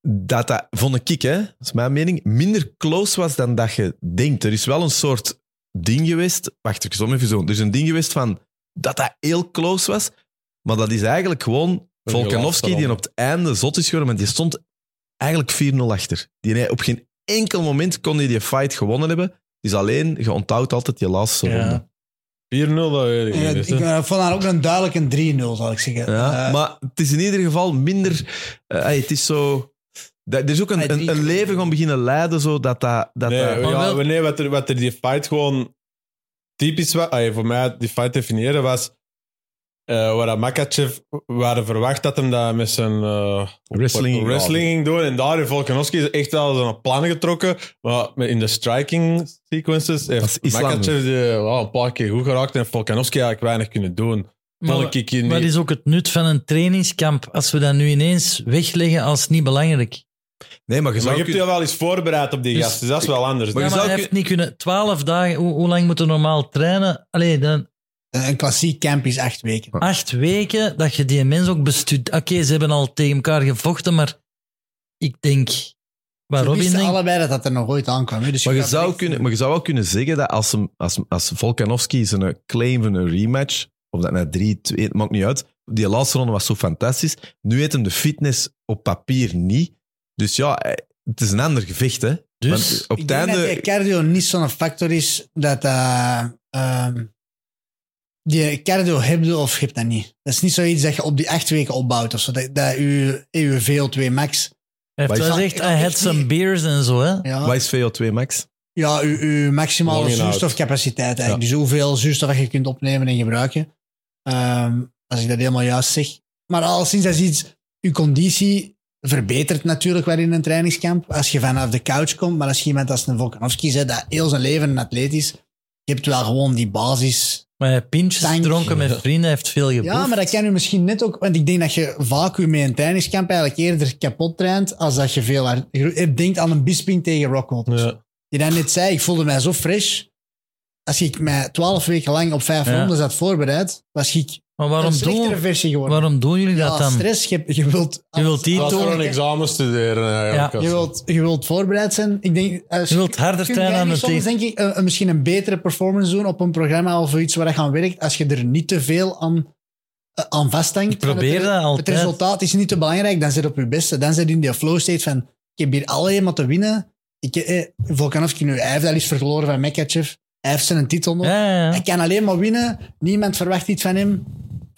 dat dat, vond ik, hè, dat is mijn mening, minder close was dan dat je denkt. Er is wel een soort ding geweest... Wacht, ik zal even zo. Er is een ding geweest van dat dat heel close was, maar dat is eigenlijk gewoon Volkanovski die op het einde zot is geworden, want die stond eigenlijk 4-0 achter. Die op geen enkel moment kon hij die fight gewonnen hebben. Het is alleen, je onthoudt altijd die laatste Ja. ronde. 4-0, dat weet ik Ja, niet. ik hè. eh, vond haar ook een duidelijk een 3-0, zal ik zeggen. Ja, Eh, maar het is in ieder geval minder. eh, hey, het is zo. Dat- Er is ook een, een, een leven gaan beginnen leiden, zo dat dat. dat, Nee, dat- ja, wel- nee wat, er, wat er die fight gewoon typisch was, voor mij die fight definiëren was, eh waar Makachev waren verwacht dat hem dat met zijn eh, Wrestling. wrestling ging doen. En daar heeft Volkanovski echt wel zijn plan getrokken. Maar met- in de striking sequences heeft. Makachev die, wel een paar keer goed geraakt en Volkanovski eigenlijk weinig kunnen doen. Maar ik. Wat is ook het nut van een trainingskamp als we dat nu ineens wegleggen als niet belangrijk? Nee, maar je Maar zou je hebt je wel eens voorbereid op die Dus- gasten, dat is wel anders. Maar ja, je maar zou hij heeft niet kunnen... Twaalf dagen, hoe, hoe lang moeten normaal trainen? Allee, dan Een klassiek camp is acht weken. acht weken dat je die mens ook bestudeert. Oké, ze hebben al tegen elkaar gevochten, maar ik denk... Waar wisten denkt... allebei dat dat er nog ooit aankwam. hè. Dus Maar je, zou kunnen, maar je zou wel kunnen zeggen dat als, hem, als, als Volkanovski zijn claim van een rematch, of dat na 3, 2, het maakt niet uit. Die laatste ronde was zo fantastisch. Nu heeft hem de fitness op papier niet. Dus ja, eh, het is een ander gevecht, hè. Dus Want op Ik het denk dat einde... die cardio niet zo'n factor is dat eh, ehm, die cardio heb je of heb je dat niet. Dat is niet zoiets dat je op die acht weken opbouwt of zo. Dat, dat je, je VO2 max, hij heeft wel is- gezegd, I had some beers en zo, hè. ja, Wat is VO2 max? ja je, je maximale zuurstofcapaciteit eigenlijk. Dus hoeveel zuurstof dat je kunt opnemen en gebruiken. Ehm, als ik dat helemaal juist zeg. Maar al sinds dat is iets, je conditie verbetert natuurlijk wel in een trainingskamp. Als je vanaf de couch komt, maar als je iemand als een Volkanovski zet, dat heel zijn leven een atleet is, je hebt wel gewoon die basis. Maar hij pintjes Dank. dronken met vrienden, heeft veel geboefd. Ja, maar dat kan je misschien net ook, want ik denk dat je vaak je met een trainingskamp eigenlijk eerder kapot traint, als dat je veel hard- je denkt aan een bisping tegen Rockhold. Ja. Die dan net zei, ik voelde mij zo fresh. Als ik mij twaalf weken lang op vijf Ja. rondes had voorbereid, was ik Maar waarom een doen, versie geworden. waarom doen jullie dat dan? stress. Je, je wilt... Je wilt die Dat was voor een examen studeren eigenlijk. Ja. Je wilt, je wilt voorbereid zijn. Ik denk, als Je wilt harder kun trainen jij aan niet het soms denk ik een- een- misschien een betere performance doen op een programma of iets waar je aan werkt, als je er niet te veel aan, eh, aan vasthangt. Ik probeer het, dat Het altijd. resultaat is niet te belangrijk, dan zit je op je beste. Dan zit je in die flow state van, ik heb hier alleen maar te winnen. Ik, eh, Volkanovski nu, hij heeft al eens verloren van Mekachev. Hij heeft zijn titel nog. Ja, ja, Hij kan alleen maar winnen. Niemand verwacht iets van hem.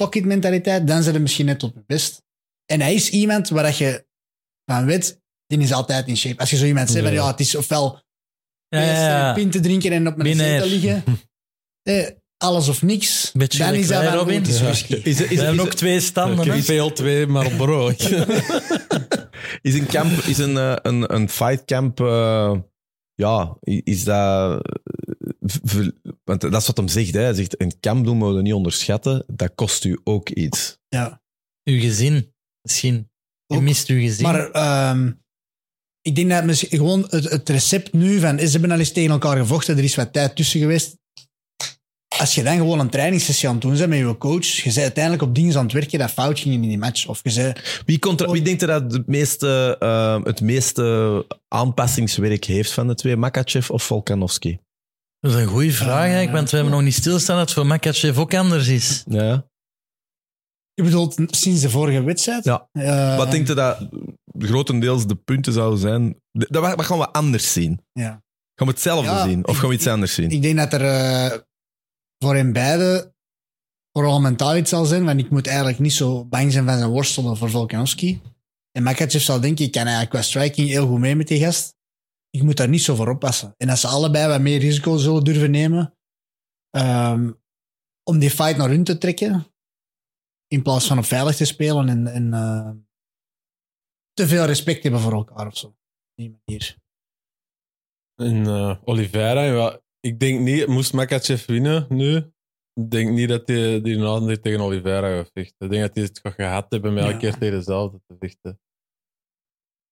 Pocket mentaliteit. Dan zit hij misschien net op je best. En hij is iemand waar dat je van weet, die is altijd in shape. Als je zo iemand zegt van Ja. het is ofwel Ja, ja, ja. een pint te drinken en op mijn Binair. zetel liggen. Eh, alles of niks. Beetje dan is dat van, Robin. het is. Is, is, We is, hebben is, ook twee standen. Veel twee, maar op brood. is een camp, is een, eh, een, een fight camp, eh, ja, is dat... Want dat is wat hem zegt, hè. Hij zegt, een camp doen we niet onderschatten, dat kost u ook iets. Ja. Uw gezin, misschien. Je Ook. mist uw gezin. Maar ehm, ik denk dat misschien gewoon het, het recept nu van, ze hebben al eens tegen elkaar gevochten, er is wat tijd tussen geweest. Als je dan gewoon een trainingssessie aan het doen bent met je coach, je bent uiteindelijk op dingen aan het werken dat fout ging in die match. Of je zei, Wie, contra- wie denkt er dat het meeste, eh, het meeste aanpassingswerk heeft van de twee, Makachev of Volkanovski? Dat is een goede vraag, eigenlijk, want we hebben nog niet stilstaan dat het voor Makachev ook anders is. Ja. je bedoelt sinds de vorige wedstrijd? Ja. Eh, Wat denkt je dat grotendeels de punten zouden zijn? Dat- Wat gaan we anders zien? Ja. Gaan we hetzelfde Ja, zien? Of ik- gaan we iets anders zien? Ik denk dat er eh, voor hen beiden vooral mentaal iets zal zijn, want ik moet eigenlijk niet zo bang zijn van zijn worstelen voor Volkanovski. En Makachev zal denken, ik kan eigenlijk qua striking heel goed mee met die gast. Ik moet daar niet zo voor oppassen. En als ze allebei wat meer risico zullen durven nemen, ehm, om die fight naar hun te trekken, in plaats van op veilig te spelen en, en eh, te veel respect hebben voor elkaar of zo. Op die manier. En eh, Oliveira, ja, ik denk niet, moest Makachev winnen nu, ik denk niet dat hij die na tegen Oliveira gaat vechten. Ik denk dat hij het gehad hebben met elke Ja. keer tegen dezelfde te vechten.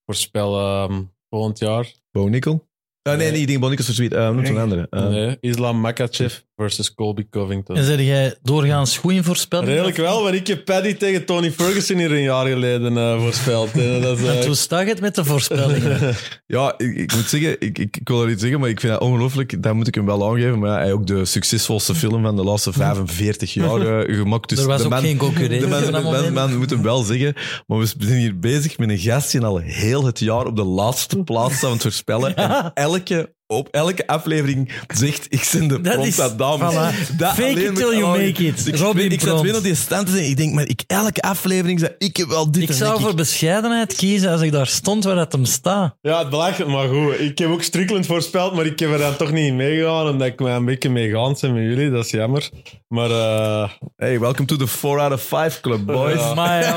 Voorspel ehm, volgend jaar. Bo Nickel? Ah, nee, Nee. denk Bo Nickel is versweet. Uh, noem het een andere. Eh, nee, Islam Makachev versus Colby Covington. En zeg jij doorgaans goed in voorspellingen? Redelijk wel, maar ik heb Paddy tegen Tony Ferguson hier een jaar geleden eh, voorspeld. En dat is, eh, hoe staat het met de voorspellingen? Ja, ik, ik moet zeggen, ik, ik, ik wil er iets zeggen, maar ik vind dat ongelooflijk. Dat moet ik hem wel aangeven. Maar ja, hij heeft ook de succesvolste film van de laatste 45 jaar gemaakt. Dus er was de ook man, geen concurrentie. De man, man, moment. man moet hem wel zeggen. Maar we zijn hier bezig met een gast die al heel het jaar op de laatste plaats aan het voorspellen. En elke, op elke aflevering zegt, ik ben de Dat is- Pronta dames. voilà. Dat Fake alleen it till you make it. Ik, Robin ik, zat weer op die stand te zeggen. Ik denk, maar ik, elke aflevering zeg ik heb wel dit. Ik en zou voor ik, bescheidenheid kiezen als ik daar stond waar dat hem staat. Ja, het belachelijk, maar goed. Ik heb ook Strickland voorspeld, maar ik heb er dan toch niet in meegegaan, omdat ik mij een beetje meegaan ben met jullie. Dat is jammer. Maar eh, Hey, welcome to the 4 out of 5 club, boys. Ja. Maar ja,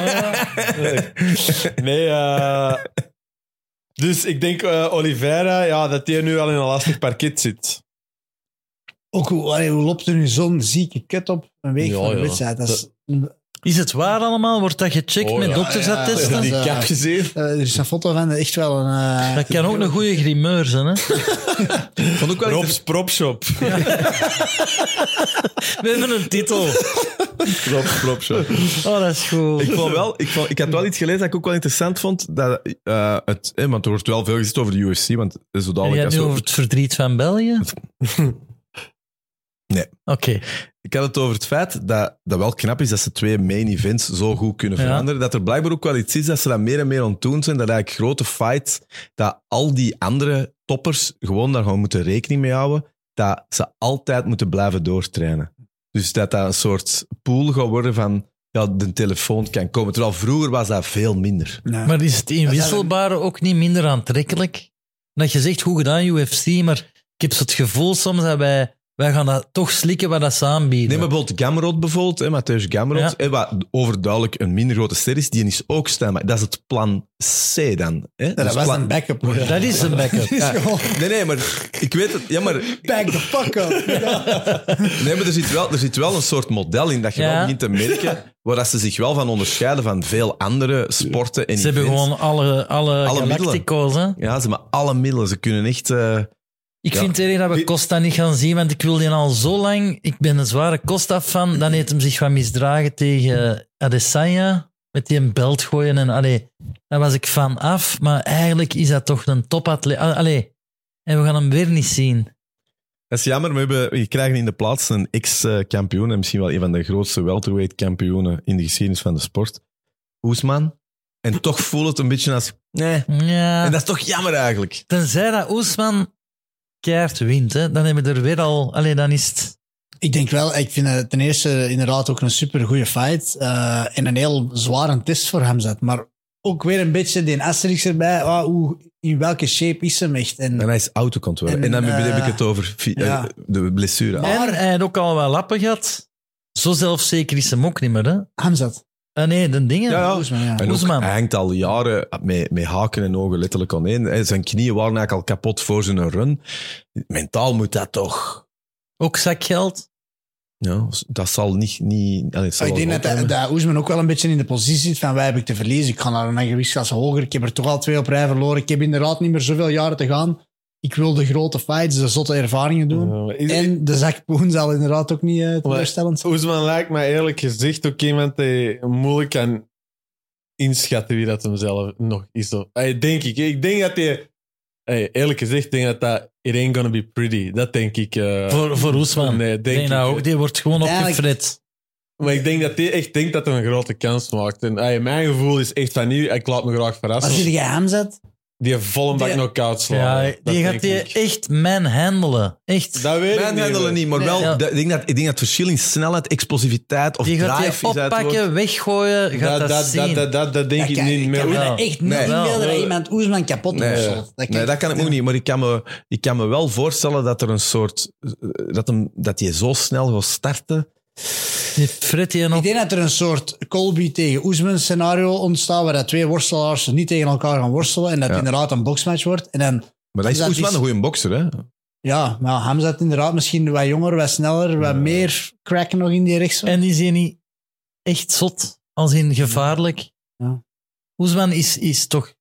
nee, eh, dus ik denk eh, Oliveira, ja, dat hij nu al in een lastig parket zit. Ook hoe, allee, hoe loopt er nu zo'n zieke kut op een week Ja, een ja. wedstrijd? Dat is, Is het waar allemaal? Wordt dat gecheckt Oh, met ja. doktersattesten? Ja, die eh, gezien? eh, er is een foto van, echt wel een... eh, Dat kan ook een goede grimeur zijn, hè? Vond ook wel Rob's Propshop. We hebben een titel. Rob Propshop. Oh, dat is goed. Ik, vond wel, ik, vond, ik had wel iets gelezen dat ik ook wel interessant vond. Dat, eh, het, eh, want er wordt wel veel gezegd over de UFC, want zo En dadelijk... jij als nu we- over het verdriet van België? Nee. Oké. Ik had het over het feit dat, dat wel knap is dat ze twee main events zo goed kunnen Ja. veranderen. Dat er blijkbaar ook wel iets is dat ze dat meer en meer aan het doen zijn. Dat eigenlijk grote fights, dat al die andere toppers gewoon daar gewoon moeten rekening mee houden. Dat ze altijd moeten blijven doortrainen. Dus dat dat een soort pool gaat worden van ja, de telefoon kan komen. Terwijl vroeger was dat veel minder. ja. Maar is het inwisselbare ook niet minder aantrekkelijk? Dat je zegt, goed gedaan, UFC, maar ik heb zo het gevoel soms dat wij, wij gaan dat toch slikken wat dat ze aanbieden. Nee, maar bijvoorbeeld Gamrot bijvoorbeeld, hè, Matthäus Gamrot, Ja. hè, wat overduidelijk een minder grote ster is, die is ook staan. Maar dat is het plan C dan. Hè? Ja, Dus dat was plan- een backup. hoor. Dat is een backup. Dat gewoon Nee, nee, maar ik weet het. Ja, maar, back the fuck up. nee, maar er, zit wel, er zit wel een soort model in dat je Ja. wel begint te merken waar dat ze zich wel van onderscheiden van veel andere sporten en Ze hebben gewoon alle, alle, Alle Galactico's. Hè? Ja, ze hebben alle middelen. Ze kunnen echt... eh, Ik Ja. vind het dat we Costa niet gaan zien, want ik wil die al zo lang. Ik ben een zware Costa-fan. Dan heeft hem zich wat misdragen tegen Adesanya. Met die een belt gooien. En, allee, daar was ik van af. Maar eigenlijk is dat toch een topatleet. Al- Allee, en we gaan hem weer niet zien. Dat is jammer, we, hebben, we krijgen in de plaats een ex-kampioen en misschien wel een van de grootste welterweight-kampioenen in de geschiedenis van de sport. Oesman. En toch voelt het een beetje als... Nee. Ja, En dat is toch jammer eigenlijk. tenzij dat Oesman keihard wint. Hè, dan hebben we er weer al... Allee, dan is het... Ik denk wel, ik vind het ten eerste inderdaad ook een super goede fight. eh, en een heel zware test voor hem zet. Maar ook weer een beetje die asterisk erbij. ah, hoe, in welke shape is hem echt? En, En hij is autocontrole. En, En, dan eh, heb ik het over eh, ja. de blessure. Maar- En hij had ook al wat lappen gehad. Zo zelfzeker is hem ook niet meer. Hè? Hamzat. Ah, nee, de dingen. Ja, ja. Oesman, ja. En ook, hij hangt al jaren met, met haken en ogen letterlijk aan één. Zijn knieën waren eigenlijk al kapot voor zijn run. Mentaal moet dat toch... Ook zakgeld. Ja, dat zal niet... niet allee, zal ik denk dat, dat Oesman ook wel een beetje in de positie zit van wij heb ik te verliezen. Ik ga naar een gewichtsklasse hoger. Ik heb er toch al twee op rij verloren. Ik heb inderdaad niet meer zoveel jaren te gaan. Ik wil de grote fights, de zotte ervaringen doen. Ja, is- En de Zak Poen zal inderdaad ook niet uh, teleurstellend zijn. Oesman lijkt me eerlijk gezegd ook iemand die moeilijk kan inschatten wie dat hem zelf nog is. Of- Ey, denk ik. Ik denk dat hij... eerlijk gezegd, denk dat dat... It ain't gonna be pretty. Dat denk ik. eh, Voor, voor Oesman. Nee, Ik denk denk ik. nou ook, die wordt gewoon opgefret. Maar ik denk dat hij echt denkt dat hij een grote kans maakt. En mijn gevoel is echt van nu, ik laat me graag Als verrassen. je Hamzat, Die volle bak Die- knock-out slaan. Ja, Dat die gaat denk die ik. echt manhandelen. Echt. Dat weet ik Mijn handelen niet. niet, maar Nee, wel... ja. de- ik, denk dat, ik denk dat het verschil in snelheid, explosiviteit of Die gaat drive die is uit het woord. oppakken, weggooien. Gaat Dat, dat, dat, zien. dat, dat, dat, dat denk dat ik kan, niet ik meer. kan me dat echt niet Nee. inbeelden dat iemand Oesman kapot Nee. worstelt. Dat Nee, dat kan ik ook niet. Maar ik kan, me, ik kan me wel voorstellen dat er een soort... eh, Dat, hem, dat hij zo snel gaat starten. Die fret die Ik nog. denk dat er een soort Colby tegen Oesman scenario ontstaat, waar dat twee worstelaars niet tegen elkaar gaan worstelen en dat Ja. het inderdaad een boxmatch wordt. En dan, Maar dat is Oesman is- een goede bokser, hè? ja, maar Hamzat inderdaad misschien wat jonger, wat sneller, wat meer cracken nog in die rechts. En die zijn niet echt zot. Als in gevaarlijk. Ja. Oesman is, is toch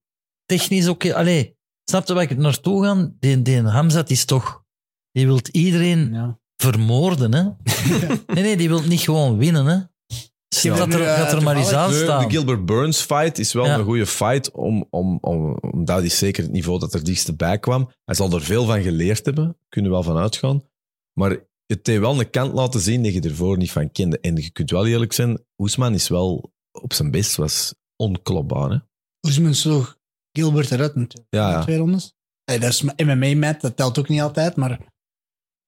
technisch oké. Allee, snap je waar ik naartoe ga? Die, die Hamzat is toch... Die wil iedereen Ja. Vermoorden, hè? Nee, nee, die wil niet gewoon winnen, hè? Gaat er, er maar eens aan De, staan. de Gilbert Burns fight is wel Ja. een goede fight, om, om, om, omdat hij zeker het niveau dat er dichtst bij kwam. Hij zal er veel van geleerd hebben, kunnen we wel van uitgaan. Maar het heeft wel een kant laten zien die je ervoor niet van kende. En je kunt wel eerlijk zijn, Oesman is wel op zijn best was onklopbaar. Hè? Oesman sloeg Gilbert eruit natuurlijk. Ja. Twee rondes. Hey, dat is MMA-mat, dat telt ook niet altijd, maar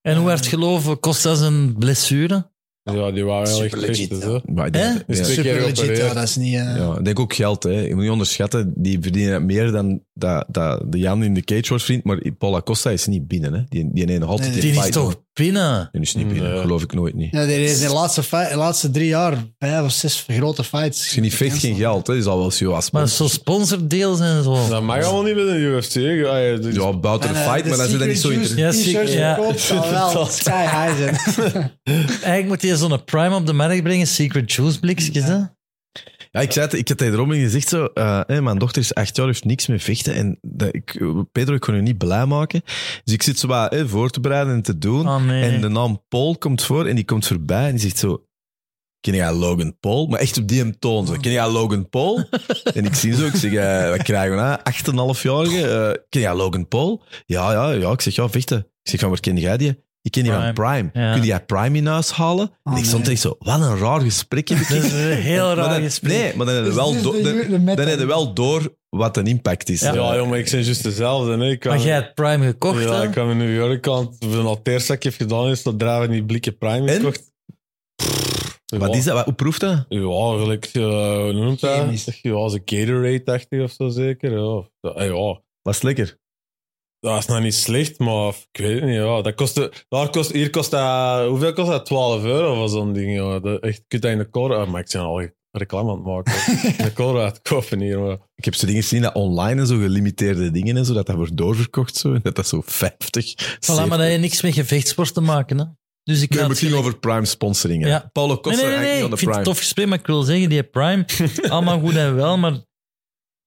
En hoe hard geloven kost dat een blessure? Ja, die waren wel echt Super legit, ja. hè. Maar ja. Super keer legit. Ja, dat is niet... eh, Ja, ik denk ook geld. Hè. Je moet niet onderschatten, die verdienen meer dan dat, dat de Jan in de cage wordt vriend. Maar Paul Acosta is niet binnen. Hè. Die, die neemt nog altijd Nee, die Die is fight. toch binnen. En is niet binnen, Nee. geloof ik nooit niet. Ja, er is de laatste, fi- de laatste drie jaar vijf of zes grote fights. Als je niet vecht, geen geld. Hè. Is al wel als Maar zo sponsordeals en zo. Dat mag allemaal niet bij de UFC. Ah, ja, dus- Ja, buiten de eh, fight, maar dan is dat niet zo Secret interessant. Ja, t-shirts ja. verkoopt, zal wel sky high zijn. Eigenlijk moet je zo'n prime op de markt brengen, secret juice blikjes. hè? Ja, ik zei het, ik had tegen Robin gezegd zo, hé, mijn dochter is acht jaar, heeft niks met vechten. En dat, ik, Pedro, ik kon je niet blij maken. Dus ik zit zo wat voor te bereiden en te doen. Oh nee. En de naam Paul komt voor en die komt voorbij en die zegt zo... Ken jij Logan Paul? Maar echt op die toon zo. Ken jij Logan Paul? en ik zie zo, ik zeg, eh, wat krijgen we nou? 8,5-jarige. eh ken jij Logan Paul? Ja, ja, ja. Ik zeg, ja, vechten. Ik zeg, van waar ken jij die? Ik ken die van Prime. Ja. Kun jij Prime in huis halen? en Oh, ik stond nee. echt zo, wat een raar gesprek heb ik. Dat is een heel raar dan- gesprek. Nee, maar dan heb je Dus wel, do- de- dan, de dan meta. heb je wel door wat een impact is. Ja. Ja, jongen, ik ben juist dezelfde. Hè. Ik Maar jij hebt prime gekocht, ja, hè? ik kwam in New York aan. Toen al het eerste dat ik heb gedaan is dat draven die blikken Prime En? gekocht. Wat is dat? Wat, hoe proeft dat? Ja, gelijk, eh, hoe noemt dat? Chemisch. Ja, als een Gatorade-achtig of zo zeker. Ja, ja, ja. Was het lekker? Dat is nou niet slecht, maar ik weet het niet. Ja. Dat kostte, daar kost, hier kost dat, hoeveel kost dat? 12 euro voor zo'n ding. Ja. Dat, echt, je kunt dat in de core, ah, maar ik ben al reclame aan het maken. in de core uitkopen hier. Maar. Ik heb zo dingen gezien dat online en zo gelimiteerde dingen en zo, dat dat wordt doorverkocht zo. En dat dat zo 50. Voilà, maar dat heeft niks met gevechtsport te maken, hè? Dus ik Nee, het ging over Prime sponsoring. hè. Ja. Paulo Nee, Costa nee, nee, hangt nee. niet aan Ik vind het tof gesprek, maar ik wil zeggen, die Prime, allemaal goed en wel, maar het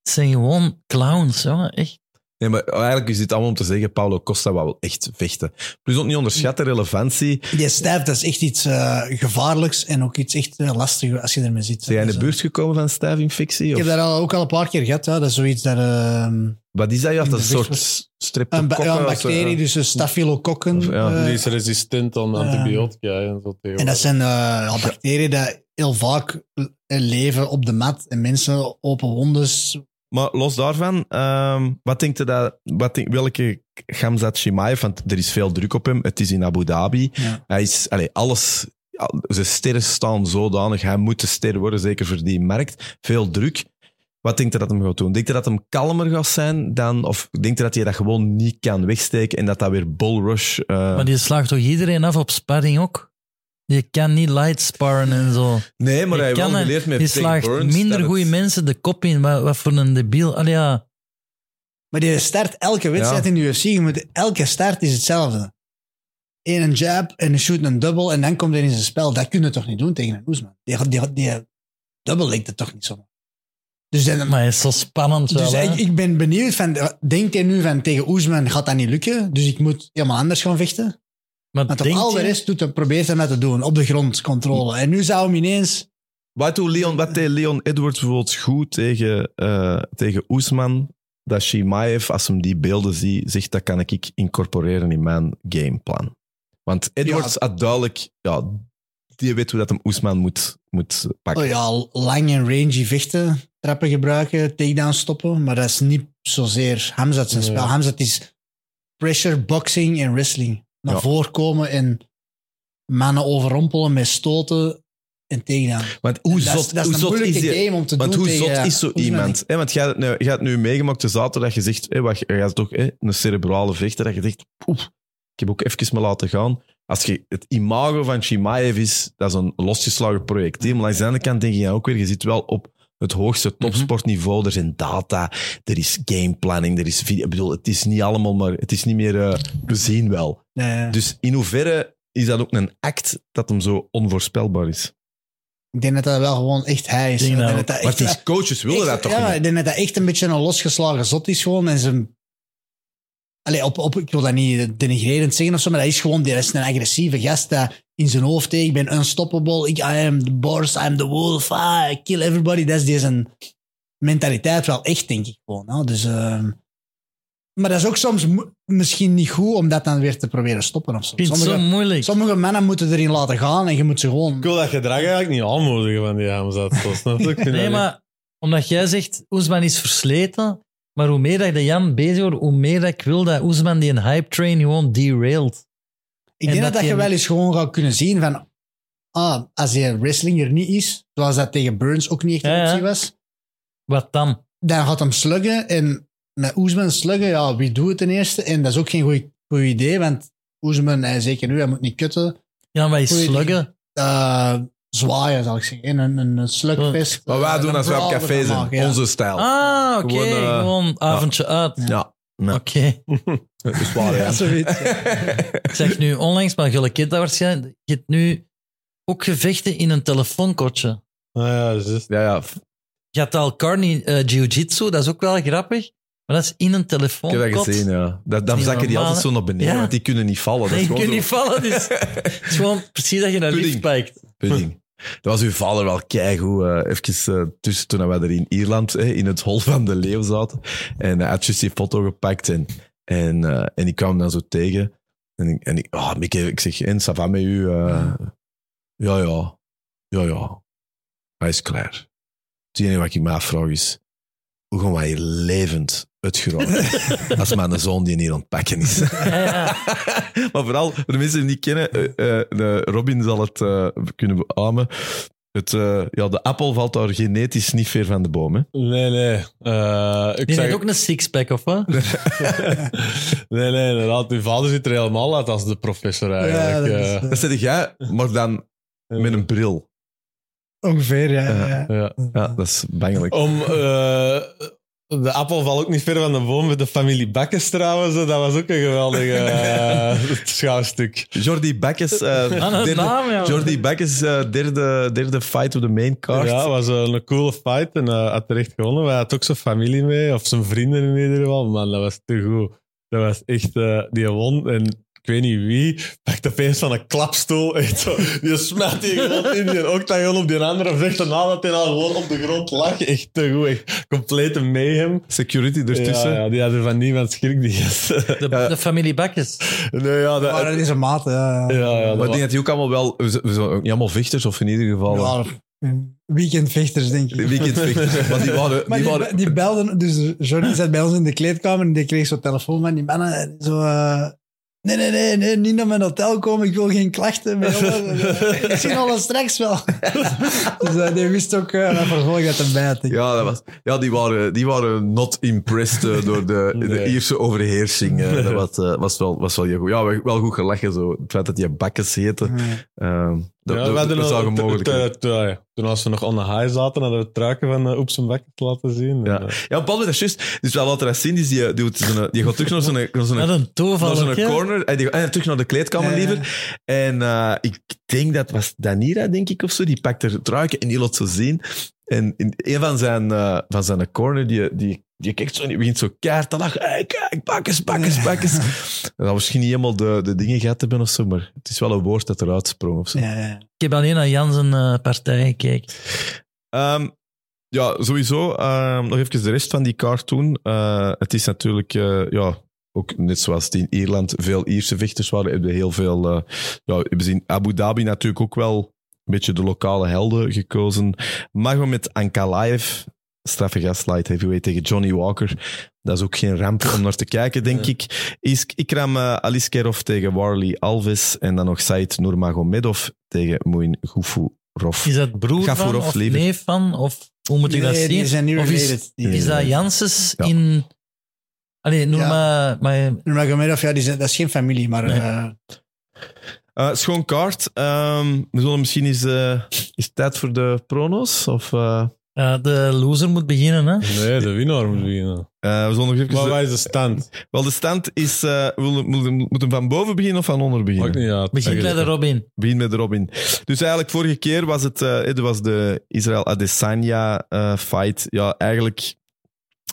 zijn gewoon clowns, jongen. Echt. Nee, maar eigenlijk is dit allemaal om te zeggen, Paulo Costa wou wel echt vechten. Plus ook niet onderschatten relevantie. Die stijf, dat is echt iets eh, gevaarlijks en ook iets echt lastig als je ermee zit. Zijn jij in de Dus, eh, buurt gekomen van stijfinfectie? Ik Of? heb dat al, ook al een paar keer gehad. Ja. Dat is zoiets dat... ehm, Wat is dat? Ja, dat is een soort een, streptokokken. ja, een of zo, bacterie, dus een staphylococcus. Of, ja, die is resistent aan antibiotica en zo. en dat zijn eh, ja, bacteriën die heel vaak leven op de mat en mensen open wondes. Maar los daarvan, ehm, wat denkt u dat, wat denk, welke Gamzat Chimaev, want er is veel druk op hem, het is in Abu Dhabi. Ja. Hij is, allee, alles, al- zijn sterren staan zodanig, hij moet de ster worden, zeker voor die markt. Veel druk. Wat denkt u dat hem gaat doen? Denkt u dat hem kalmer gaat zijn dan, of denkt u dat hij dat gewoon niet kan wegsteken en dat dat weer bull rush... eh, Maar die slaagt toch iedereen af op sparring ook? Je kan niet light sparren en zo. nee, maar Je hij heeft wel geleerd met Je slaagt Burns minder goede het- mensen de kop in. Wat, wat voor een debiel. Allee, ja. Maar die start elke wedstrijd Ja. in de UFC. Je moet, elke start is hetzelfde. Eén een jab en een shoot een double en dan komt hij in zijn spel. Dat kun je toch niet doen tegen een Oesman? Die, die, die double lijkt het toch niet zo. Dus, dan, Maar het is zo spannend wel, dus ik, ik ben benieuwd van, denkt hij nu van tegen Oesman gaat dat niet lukken? Dus ik moet helemaal anders gaan vechten? Maar Want op denk al de rest doet probeert hij dat te doen, op de grond controle. En nu zou hem ineens... Wat, doet Leon, wat deed Leon Edwards bijvoorbeeld goed tegen, eh tegen Oesman? Dat Shimaev, als hem die beelden ziet, zegt dat kan ik incorporeren in mijn gameplan. Want Edwards had duidelijk, ja, die weet hoe dat hem Oesman moet, moet pakken. Oh ja, lang en rangy vechten, trappen gebruiken, takedown stoppen. Maar dat is niet zozeer Hamzat zijn Nee. spel. Hamzat is pressure, boxing en wrestling. Naar Ja. voren komen en mannen overrompelen met stoten en takedown. Want hoe dat is, zot, dat is hoe een zot moeilijke is die, game om te Want doen hoe tegen zot is zo iemand? Hè? Want jij hebt, nu, jij hebt nu meegemaakt de zaterdag, je zegt, hè, wat, je gaat toch hè, een cerebrale vechter, dat je zegt, poef, ik heb ook even me laten gaan. Als je het imago van Chimaev is, dat is een losgeslagen projectiel. Maar langs de andere kant denk je ook weer, je zit wel op het hoogste topsportniveau. Er zijn data, er is gameplanning, er is video. Ik bedoel, het is niet allemaal, maar het is niet meer, eh, we zien wel. Nee, Dus in hoeverre is dat ook een act dat hem zo onvoorspelbaar is? ik denk dat dat wel gewoon echt hij is. Denk dat dat dat Maar echt- die coaches willen echt- dat toch ja, niet? ik denk dat dat echt een beetje een losgeslagen zot is gewoon. En ze... Allee, op, op, ik wil dat niet denigrerend zeggen of zo, maar dat is gewoon die is een agressieve gast dat in zijn hoofd heeft, ik ben unstoppable, ik, I am the boss, I am the wolf, ah, I kill everybody. Dat is zijn mentaliteit wel echt, denk ik gewoon. hè. Dus, ehm, maar dat is ook soms misschien niet goed om dat dan weer te proberen stoppen of zo. Het zo Sommige, moeilijk. sommige mannen moeten erin laten gaan en je moet ze gewoon... Ik wil dat gedrag eigenlijk niet aanmoedigen van die Hamzat. snap? Ik Nee, maar omdat jij zegt, Oesman is versleten, maar hoe meer dat ik de Jan bezig word, hoe meer dat ik wil dat Oesman die een hype train gewoon derailt. Ik En denk dat je wel eens gewoon gaat kunnen zien van... Ah, als je wrestling er niet is, zoals dat tegen Burns ook niet echt een Ja, optie was, Wat dan? dan gaat hem sluggen. En met Oesman sluggen, ja, wie doet het ten eerste? En dat is ook geen goed, goed idee, want Oesman, hij zeker nu, hij moet niet kutten. Ja, maar is Goeie sluggen. Eh, zwaaien, zal ik zeggen. Een, een, een slugfest. Wat wij doen als wij op café zijn. maken, ja. Onze stijl. Ah, oké. Gewoon, eh, Gewoon avondje uit. Ja. Oké. Dat is waar, Ja, zoiets. Ik zeg nu onlangs, maar jullie kent dat waarschijnlijk. Je hebt nu ook gevechten in een telefoonkotje. Ah, ja, juist. Ja, ja. Je had al Carney eh, Jiu-Jitsu, dat is ook wel grappig. Maar dat is in een Ik heb dat gezien, ja. Dat, dan zakken die altijd zo naar beneden, Ja. want die kunnen niet vallen. Dat Nee, kunt zo- niet vallen. Dus het is gewoon precies dat je naar lift spijkt. Pudding. Dat was uw vader wel keigoed. eh even eh, tussen toen wij er in Ierland in het hol van de leeuw zaten. En hij had juist die foto gepakt en, en, eh, en ik kwam hem dan zo tegen. En ik, en ik, ah, Mieke, ik zeg, en, ça va met u? Eh, ja, ja. Ja, ja. Hij is klaar. Het enige wat ik me afvraag is, hoe gaan wij hier levend uitgeraken als mijn zoon die hier aan het pakken is? Ja, ja. maar vooral, voor de mensen die het niet kennen, eh, eh, de Robin zal het eh, kunnen beamen. Het, eh, ja, de appel valt daar genetisch niet ver van de boom. Hè? Nee, nee. Eh, ik Die zeg, heeft ook een sixpack, of wat? nee, nee, inderdaad. Uw vader ziet er helemaal uit als de professor eigenlijk. Ja, dat is, Dat zeg jij, maar dan met een bril. Ongeveer, ja. Ja. ja. ja. Ja, dat is bangelijk. Om, eh, de appel valt ook niet ver van de boom met de familie Bakkes trouwens. Dat was ook een geweldig eh, schouwstuk. Jordi Bakkes, eh, Aan een derde, naam, ja. Jordi Bakkes, eh, derde, derde fight op de main card. Ja, het was eh, een coole fight en eh had terecht gewonnen. Hij had ook zijn familie mee, of zijn vrienden in ieder geval. Man, dat was te goed. Dat was echt, eh, die won en ik weet niet wie, pakt opeens van een klapstoel. Echt zo, die smijt die gewoon in die octagon op die andere vechter nadat hij al gewoon op de grond lag. Echt te goed, echt complete mayhem. Security ertussen. Ja, ja, die hadden van niemand schrik, die gasten. De, Ja. de familie Bakkes. Nee, ja, dat, Maar dat is een maat, ja. ja, ja, dat Maar ik denk dat die ook allemaal wel... We zijn ook niet allemaal vechters, of in ieder geval... eh, Ja, weekendvechters, denk ik. Weekendvechters. Maar die waren... Maar Die die, waren die belden, dus Jordi zat bij ons in de kleedkamer en die kreeg zo'n telefoon van die mannen. Zo, eh, nee, nee, nee, nee, niet naar mijn hotel komen, ik wil geen klachten. Ons. ik zie alles straks wel. dus eh, die wist ook uh, mijn vervolg uit de bijt. Ja, dat was, ja die, waren, die waren not impressed eh, door de, de. Ierse overheersing. eh. dat was, eh, was, wel, was wel heel goed. Ja, wel- goed gelachen. Zo. Het feit dat die bakkes heette. ehm dat, Ja, dat, we dat al- mogelijk. Toen als we nog on the high zaten, hadden we het truiken van uh, Oeps en laten zien. Ja. En, eh, Ja, Paul, dat is juist. Dus wel laten dat zien. Dus die, die, doet zo'n- die gaat terug naar zo'n, naar Wat een zo'n corner. En die, en terug naar de kleedkamer Ja, ja. liever. En eh, ik denk dat was Danira, denk ik, of zo. Die pakt er het ruiken en die laat zo zien. En in een van zijn, eh, van zijn corner, die, die, die kijkt zo en die begint zo keihard te lachen. Hey, kijk, bakkes, bakkes, bakkes. Dat misschien niet helemaal de, de dingen gehad hebben of zo, maar het is wel een woord dat eruit sprong of zo. Ja, ja. Ik heb alleen naar Jan zijn eh, partij gekeken. Ehm, ja, sowieso. ehm, nog even de rest van die cartoon. Eh, het is natuurlijk, eh, ja, ook net zoals het in Ierland veel Ierse vechters waren, hebben we heel veel, ja, we zien Abu Dhabi natuurlijk ook wel een beetje de lokale helden gekozen. Magomed Ankalaev, straffe gastlight heavyweight tegen Johnny Walker. Dat is ook geen ramp om naar te kijken, denk ik. Is Ikram uh, Aliskerov tegen Warley Alves en dan nog Said Nurmagomedov tegen Moin Gufurov. Is dat broer Gafurov, van of liever. neef van? Of hoe moet ik dat Nee, zien? die zijn niet of is. Die- is dat Janssens Ja. in... Allee, noem Ja. maar... maar Nurmagomedov, ja, die zijn, dat is geen familie, maar... Nee. eh, Uh, schoon kaart. Ehm, we zullen misschien eens... eh, is het tijd voor de pronos? Of, eh, ja, de loser moet beginnen, hè? nee, de winnaar moet winnen. eh, we zullen nog even... Maar wat is de stand? Wel, de stand is... eh wil, moet, moet hem van boven beginnen of van onder beginnen? Maakt niet uit. Begin bij de Robin. Begin met Robin. Dus eigenlijk vorige keer was het, eh er was de Israël Adesanya eh, fight. Ja, eigenlijk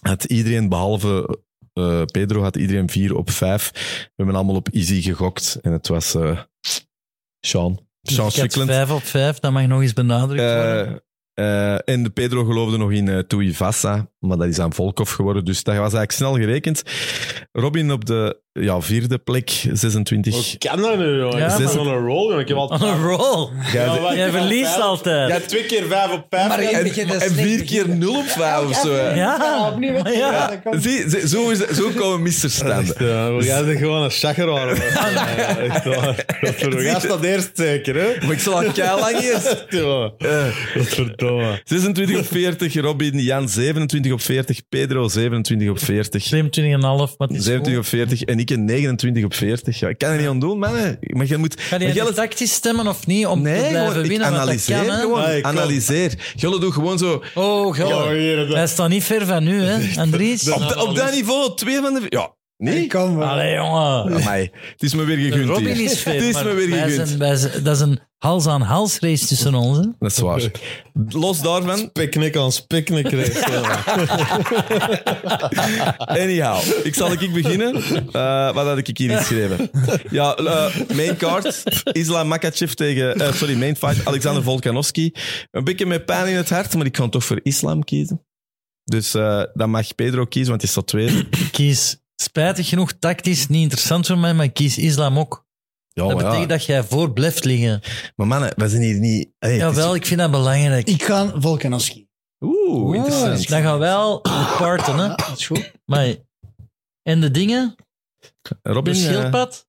had iedereen behalve eh, Pedro had iedereen vier op vijf. We hebben allemaal op easy gegokt en het was eh Sean. Sean ik had Strickland. vijf op vijf, dat mag nog eens benadrukt worden. Eh, en de Pedro geloofde nog in uh, Tuivasa, maar dat is aan Volkov geworden. Dus dat was eigenlijk snel gerekend. Robin op de ja, vierde plek, 26. Hoe kan dat nu, jongen? Ja, ik on een roll, jongen. Ik heb al On a roll. Jij- Ja, maar- Jij verliest vijf- altijd. Jij hebt twee keer vijf op vijf. Maar ik- en, en vier keer beginnen. 0 op 5 of zo. hè. Ja, opnieuw, ja. Ja, dat kan. Zie, zie, zo, is, zo komen misverstanden. Ja, we gaan er gewoon een chagger. Ja, echt waar. We gaan dat eerst zeker, hè? Maar ik zal al kei lang eerst. Ja, dat is verdomme. 26 op 40, Robin, Jan 27 27 op 40. Pedro 27 op 40. 27,5, maar het is 27 goed. op 40 en ik een 29 op 40. Ja, ik kan er niet aan doen, man. Maar je moet... Ga je tactisch stemmen of niet om te Nee, blijven gewoon, ik winnen? Analyseer kan, gewoon. Ah, ik kan. analyseer. Jelle doet gewoon zo... Oh, dat- Wij staan niet ver van u, hè, Andries? Op, op dat niveau, twee van de... Ja, nee? Ik kan wel. Allee, jongen. Amai, het is me weer gegund Robin hier. is. Het is maar me weer wij gegund. zijn- wij zijn- dat is een hals-aan-hals race tussen ons. Hè? Dat is waar. Los daarvan, Picknick aan picknick anyhow. Ik zal ik beginnen. Eh, wat had ik hier geschreven? Ja, eh, main card. Islam Makachev tegen... eh, sorry, main fight. Alexander Volkanovski. Een beetje met pijn in het hart, maar ik kan toch voor Islam kiezen. Dus eh, dan mag Pedro kiezen, want hij staat tweede. Ik kies spijtig genoeg tactisch niet interessant voor mij, maar ik kies islam ook. Ja, dat maar, betekent ja. dat jij voor blijft liggen. maar mannen, we zijn hier niet... Hey, is- Jawel, ik vind dat belangrijk. Ik ga Volkanovski. Oeh, interessant. Dan gaan we wel parten, hè. Dat is goed. Maar, en de dingen? Robin De eh, schildpad?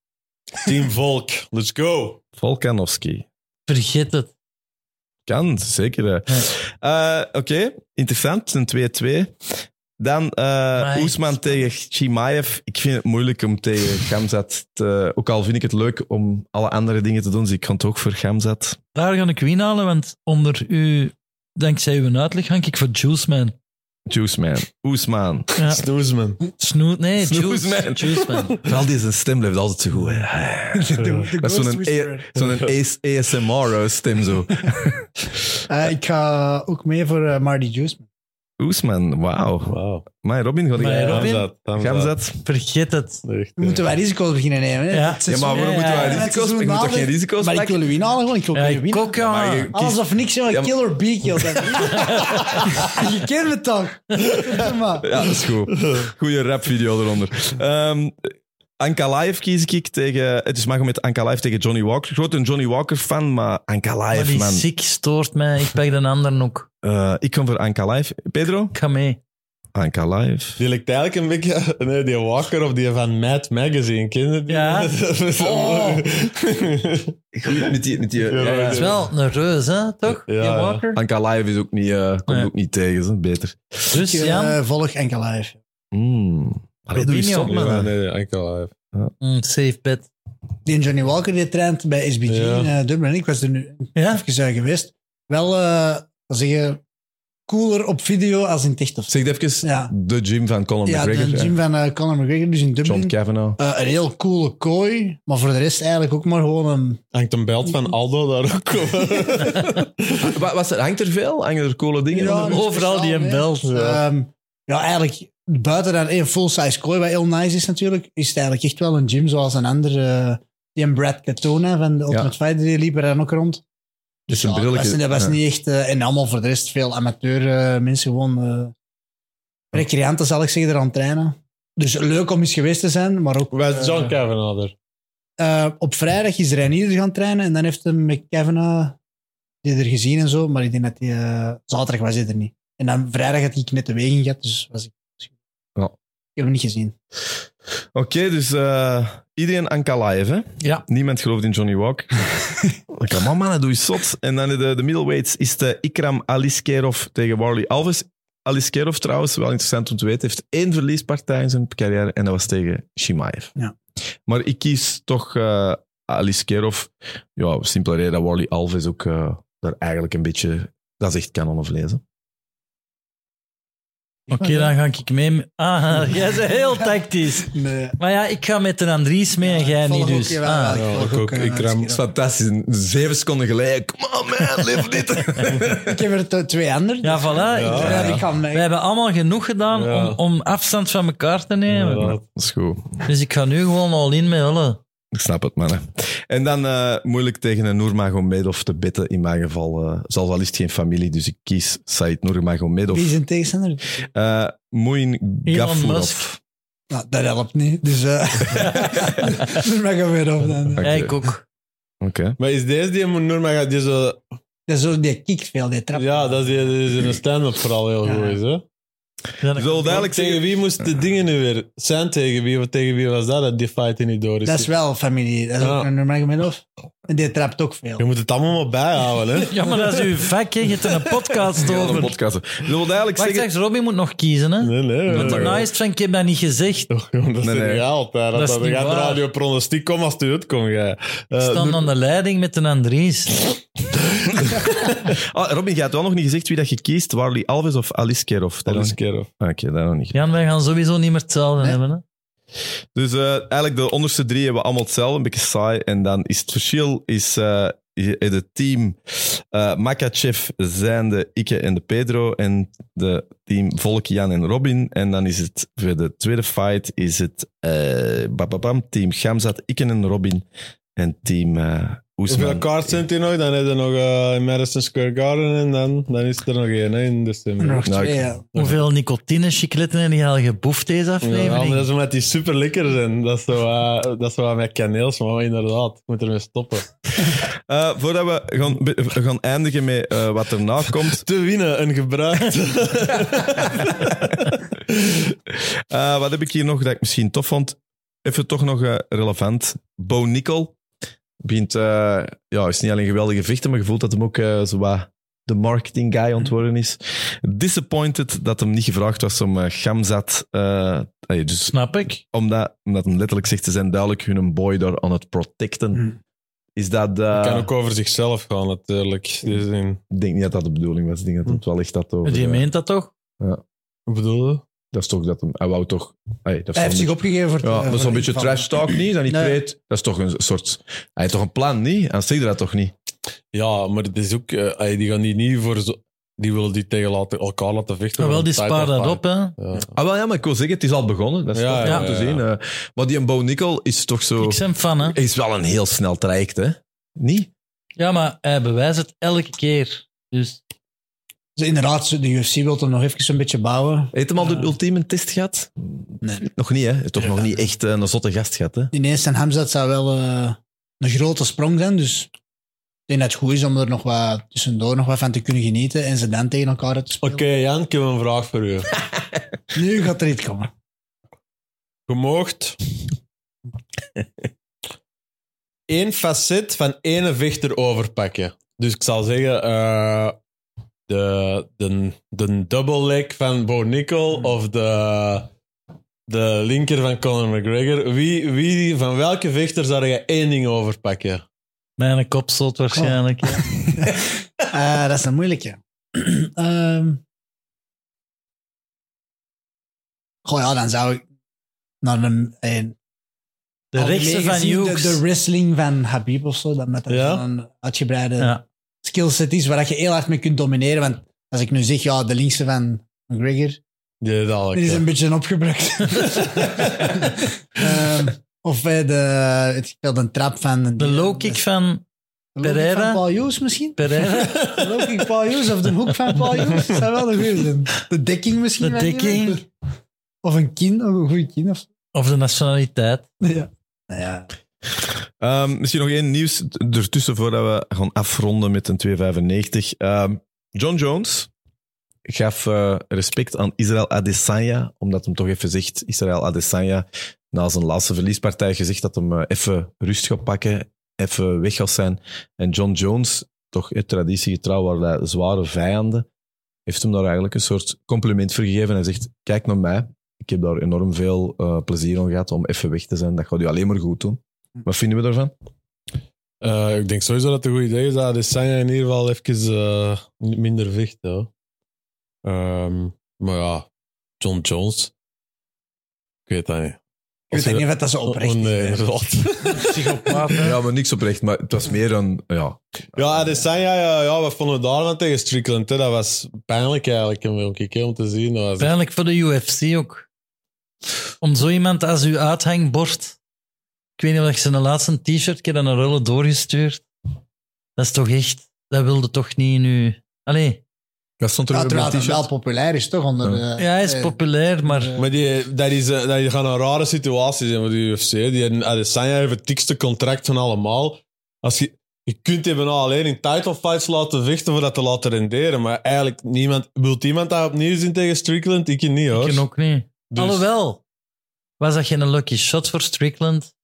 Team Volk, let's go. Volkanovski. Vergeet het. Kan, zeker. Eh, Oké, interessant. Een 2-2. Dan eh Maar- Oesman tegen Chimaev. Ik vind het moeilijk om tegen Gamzat te... Ook al vind ik het leuk om alle andere dingen te doen, dus ik ga toch voor Gamzat. Daar ga ik u inhalen, want onder u, dankzij uw uitleg, ga ik voor Juiceman. Juiceman. Oesman. Ja, Snoesman. snoet, nee, Snoesman. Juice, Juiceman. Vooral die zijn stem blijft altijd zo goed. Dat is zo'n ASMR-stem zo. Eh, ik ga ook mee voor eh, Marty Juice. Oesman, wauw. Wauw. Maar Robin, ga Maar Robin? Gamzat? Vergeet het. Echt, We moeten wij risico's beginnen nemen. Hè? Ja. Maar waarom moeten wij risico's? seizoen Ik moet toch geen risico's Maar ik wil u inhalen gewoon. Ik wil Ja, winnen. ook, ja. Maar je Alles of niks, joh. Ja, maar- Killer Beak, joh. Dat- je kent me toch? Ja, dat is goed. Goeie rapvideo eronder. Ehm Ankalaev kies ik tegen... Het is Magomed Ankalaev tegen Johnny Walker. Groot een Johnny Walker fan, maar Ankalaev, die man. ziek stoort mij. Ik pak de anderen ook. Eh, ik kom voor Ankalaev. Pedro? Ik ga mee. Ankalaev. Die lijkt eigenlijk een beetje... Nee, die Walker of die van Mad Magazine. Ken je die? Ja. Is Oh. Goed, met die... Met die Ja, Het is wel een reus, hè, toch? Ja, die. Walker. Ankalaev is ook niet, eh, komt Nee. ook niet tegen, zo. beter. Dus Jan, eh, volg enkel live. Mm. Allee, doe je Robinho. stop, man. Ja, nee, nee, enkel live. mm, safe bet. Die Johnny Walker die traint bij SBG Ja. in eh, Dublin. Ik was er nu Ja? even uh, geweest. Wel, eh wat zeg je, cooler op video als in het echt. Zeg even Ja. de gym van Conor Ja, McGregor. de gym van eh, Conor McGregor, dus in Dublin. John Cavanaugh. Eh, een heel coole kooi, maar voor de rest eigenlijk ook maar gewoon een... Hangt een belt van Aldo daar ook op. Wa- was er, hangt er veel? Hangen er coole dingen? Overal die een belt. nee. Ja. Ja, eigenlijk buiten dan één full-size kooi, wat heel nice is natuurlijk, is het eigenlijk echt wel een gym zoals een andere... eh, die een Brad Katona van de Ultimate Fighter, die liep er dan ook rond. Dus een ja, dat brilletje. was, dat was Ja. niet echt... eh, en allemaal voor de rest veel amateur eh, mensen gewoon... eh recreanten, zal ik zeggen, eraan trainen. Dus leuk om eens geweest te zijn, maar ook... Wij eh, John Kavanaugh er. eh, op vrijdag is Reinier gaan trainen en dan heeft hem met Kevin die er gezien en zo, maar ik denk dat hij eh, zaterdag was hij er niet. En dan vrijdag had ik net de weging gehad, dus was ik. Ja. Ik heb hem niet gezien. Oké, dus eh, iedereen Ankalaev, hè? Ja. Niemand gelooft in Johnny Walker. Oké, man, man, doe je zot. En dan de, de middleweights is de Ikram Aliskerov tegen Warley Alves. Aliskerov trouwens, wel interessant om te weten, heeft één verliespartij in zijn carrière en dat was tegen Shimaev. Ja. Maar ik kies toch eh Aliskerov. Ja, simpele reden dat Warley Alves ook eh, daar eigenlijk een beetje... Dat is echt kanon of lezen. Oké, dan ga ik mee. Ah, jij bent heel tactisch. Nee. Maar ja, ik ga met een Andries mee en jij niet dus. Ah. Ja, Ja, ik ook. Ik ram- Dat is fantastisch. Zeven seconden. Come on, man, live dit. Ik heb er twee anderen. Ja, voilà. Ja. Ik- Ja, ik ga mee. We hebben allemaal genoeg gedaan Ja. om, om afstand van elkaar te nemen. Ja. Dat is goed. Dus ik ga nu gewoon al in met hullen. Ik snap het, mannen. En dan eh, moeilijk tegen een Nurmagomedov te bitten. In mijn geval, eh zelfs al is het geen familie, dus ik kies Said Nurmagomedov. Wie is een tegenstander? Eh Moin Gafurov. Nou, dat helpt niet. Dus uh, op dan. Oké. Ja, ik ook. Oké. Maar is deze die Noormaga die zo... Dat is zo, die kikt veel, die trap. Ja, dat is die, die in een stand-up vooral heel Ja. goed is, hè? Ja, wil duidelijk tegen zeggen... wie moest de dingen nu weer? Zijn tegen wie? Wat tegen wie was dat? Dat die fight die niet door is. Dat is wel familie. Dat is Ja. ook een Nurmagomedov. En die trapt ook veel. Je moet het allemaal maar bijhouden, hè? Ja, maar dat is uw vak, hè. Je hebt er een podcast Ja, over. een podcast. Ik wil duidelijk Wacht, zeggen... wacht, Robin moet nog kiezen, hè. Nee, nee. Want nee. daarna is het van, ik heb dat niet gezegd. Toch, jongen, dat Nee, is nee. niet altijd. Dat, Dat is dat, niet gaat waar. radio pronostiek kom als het uit komt, jij. Ik Eh, sta aan de leiding met een Andries. Ah, Robin, jij hebt wel nog niet gezegd wie dat je kiest. Warley Alves of Alice Kerov? keer of. Ah, Oké, dat nog niet. Jan, wij gaan sowieso niet meer hetzelfde Nee. hebben, hè. Dus eh, eigenlijk de onderste drie hebben we allemaal hetzelfde, een beetje saai. En dan is het verschil is eh het team eh Makachev zijn de Ikke en de Pedro en de team Volk, Jan en Robin. En dan is het voor de tweede fight is het eh bababam, team Gamzat, Ikke en Robin en team eh Hoeveel Oesman. kaart zijn er nog? Dan heb je nog in Madison Square Garden en dan, dan is er nog één hè, in december. Nog Nou, twee, ja. Hoeveel nicotine-chicletten heb je al geboefd deze Ja, aflevering? dat is omdat die super lekker zijn. Dat is zo, eh, dat is wat met kaneels, maar inderdaad, ik moet ermee stoppen. Eh, voordat we gaan, be- gaan eindigen met eh, wat erna komt, Te winnen, een gebruikt. Eh, wat heb ik hier nog dat ik misschien tof vond? Even toch nog eh, relevant. Bo Nickel begint, eh, ja, is niet alleen geweldige vechter, maar je voelt dat hem ook eh, zo wat de marketing guy het worden is. Disappointed dat hem niet gevraagd was om uh, Gamzat. eh, allee, dus Snap ik. omdat, omdat hem letterlijk zegt, ze zijn duidelijk hun boy daar aan het protecten. Hm. Is dat... eh, kan ook over zichzelf gaan, natuurlijk. Dus in, Ik denk niet dat dat de bedoeling was. Ik denk dat het wel echt had over... Je meent dat toch? hoe bedoel je? Dat is toch dat hem... Hij wou toch... allee, dat is Hij heeft zich opgegeven voor het- Ja, dat is zo'n beetje trash talk, niet? Dat niet Nee. breed? Dat is toch een soort... Hij heeft toch een plan, niet? En zeg je dat toch niet? Ja, maar het is ook... eh, ey, die gaan die niet voor... Zo, die willen die tegen laten, elkaar laten vechten. Maar wel, die spaar dat op, hè. Ja. Ah, wel ja, maar ik wil zeggen, het is al begonnen. Dat is Ja, toch ja, om te ja, zien. ja. eh. maar die Bo Nickel is toch zo... Ik ben fan, hè. Is wel een heel snel traject, hè? Niet? Ja, maar hij bewijst het elke keer. Dus Dus inderdaad, de UFC wil hem nog even een beetje bouwen. Heeft hem al de Ja. ultieme test gehad? Nee. Nog niet, hè? Heeft toch Ja. nog niet echt eh, een zotte gast gehad, hè? Ineens en Hamzat zou wel eh, een grote sprong zijn, dus ik denk dat het goed is om er nog wat tussendoor nog wat van te kunnen genieten en ze dan tegen elkaar uit te spelen. Oké, Jan, ik heb een vraag voor u. Nu gaat er iets komen. Je moogt één facet van ene vechter overpakken. Dus ik zal zeggen, eh, de, de, de double leg van Bo Nickel of de, de linker van Conor McGregor. Wie, wie, van welke vechter zou je één ding overpakken? mijn kopstot waarschijnlijk. hè. Eh, dat is een moeilijke. Ehm goh, ja, dan zou ik naar een, een De rechtse van gezien de, Hughes. de wrestling van Habib of zo, dat met dat Ja? een uitgebreide Ja. Skillset is waar je heel hard mee kunt domineren. Want als ik nu zeg, ja, de linkse van McGregor, Die die is ja. een beetje opgebruikt. Ehm, of eh, de, het speelt een trap van... De low kick van Pereira. van Paul Hughes misschien? Pereira. De low kick Paul Hughes of de hoek van Paul Hughes. Dat zou wel een zijn. De dekking misschien. De iemand. dekking. Of een kin, of een goede kin. Of. Of de nationaliteit. Ja. Nou ja. Ehm, misschien nog één nieuws ertussen voordat we gaan afronden met een 295. Ehm, John Jones gaf eh, respect aan Israël Adesanya, omdat hem toch even zegt, Israël Adesanya, na zijn laatste verliespartij gezegd dat hem eh, even rust gaat pakken, even weg gaat zijn. En John Jones, toch eh, traditiegetrouw, dat zware vijanden, heeft hem daar eigenlijk een soort compliment voor gegeven en zegt, kijk naar mij, ik heb daar enorm veel eh, plezier aan gehad om even weg te zijn. Dat gaat u alleen maar goed doen. Wat vinden we daarvan? Eh, ik denk sowieso dat het een goed idee is dat Adesanya in ieder geval even eh, minder vecht. Ehm, maar ja, John Jones. Ik weet dat niet. Ik weet niet of dat zo oprecht Oh, nee, is. inderdaad. Psychopaat. hè. Ja, maar niks oprecht. Maar het was meer een... Ja, Ja, Adesanya, ja, ja, wat vonden we daarvan tegen Strickland? Hè? Dat was pijnlijk eigenlijk om, om, om te zien. Dat was Pijnlijk voor de UFC ook. Om zo iemand als uw uithangbord. Ik weet niet of ik zijn laatste t-shirt keer aan een rollen doorgestuurd. Dat is toch echt. Dat wilde toch niet nu. Allee. dat stond er Ja, een wel t-shirt. populair is, toch? Onder, Ja. Ja, hij is eh, populair, maar. eh, Maar die, dat, is, eh, dat gaan een rare situatie zijn voor de UFC. Die Adesanya heeft het dikste contract van allemaal. Als je, je kunt die bijna alleen in title fights laten vechten voor dat te laten renderen. Maar eigenlijk, niemand, wil iemand dat opnieuw zien tegen Strickland? Ik niet hoor. Ik ook niet. Dus- Alhoewel, was dat geen lucky shot voor Strickland?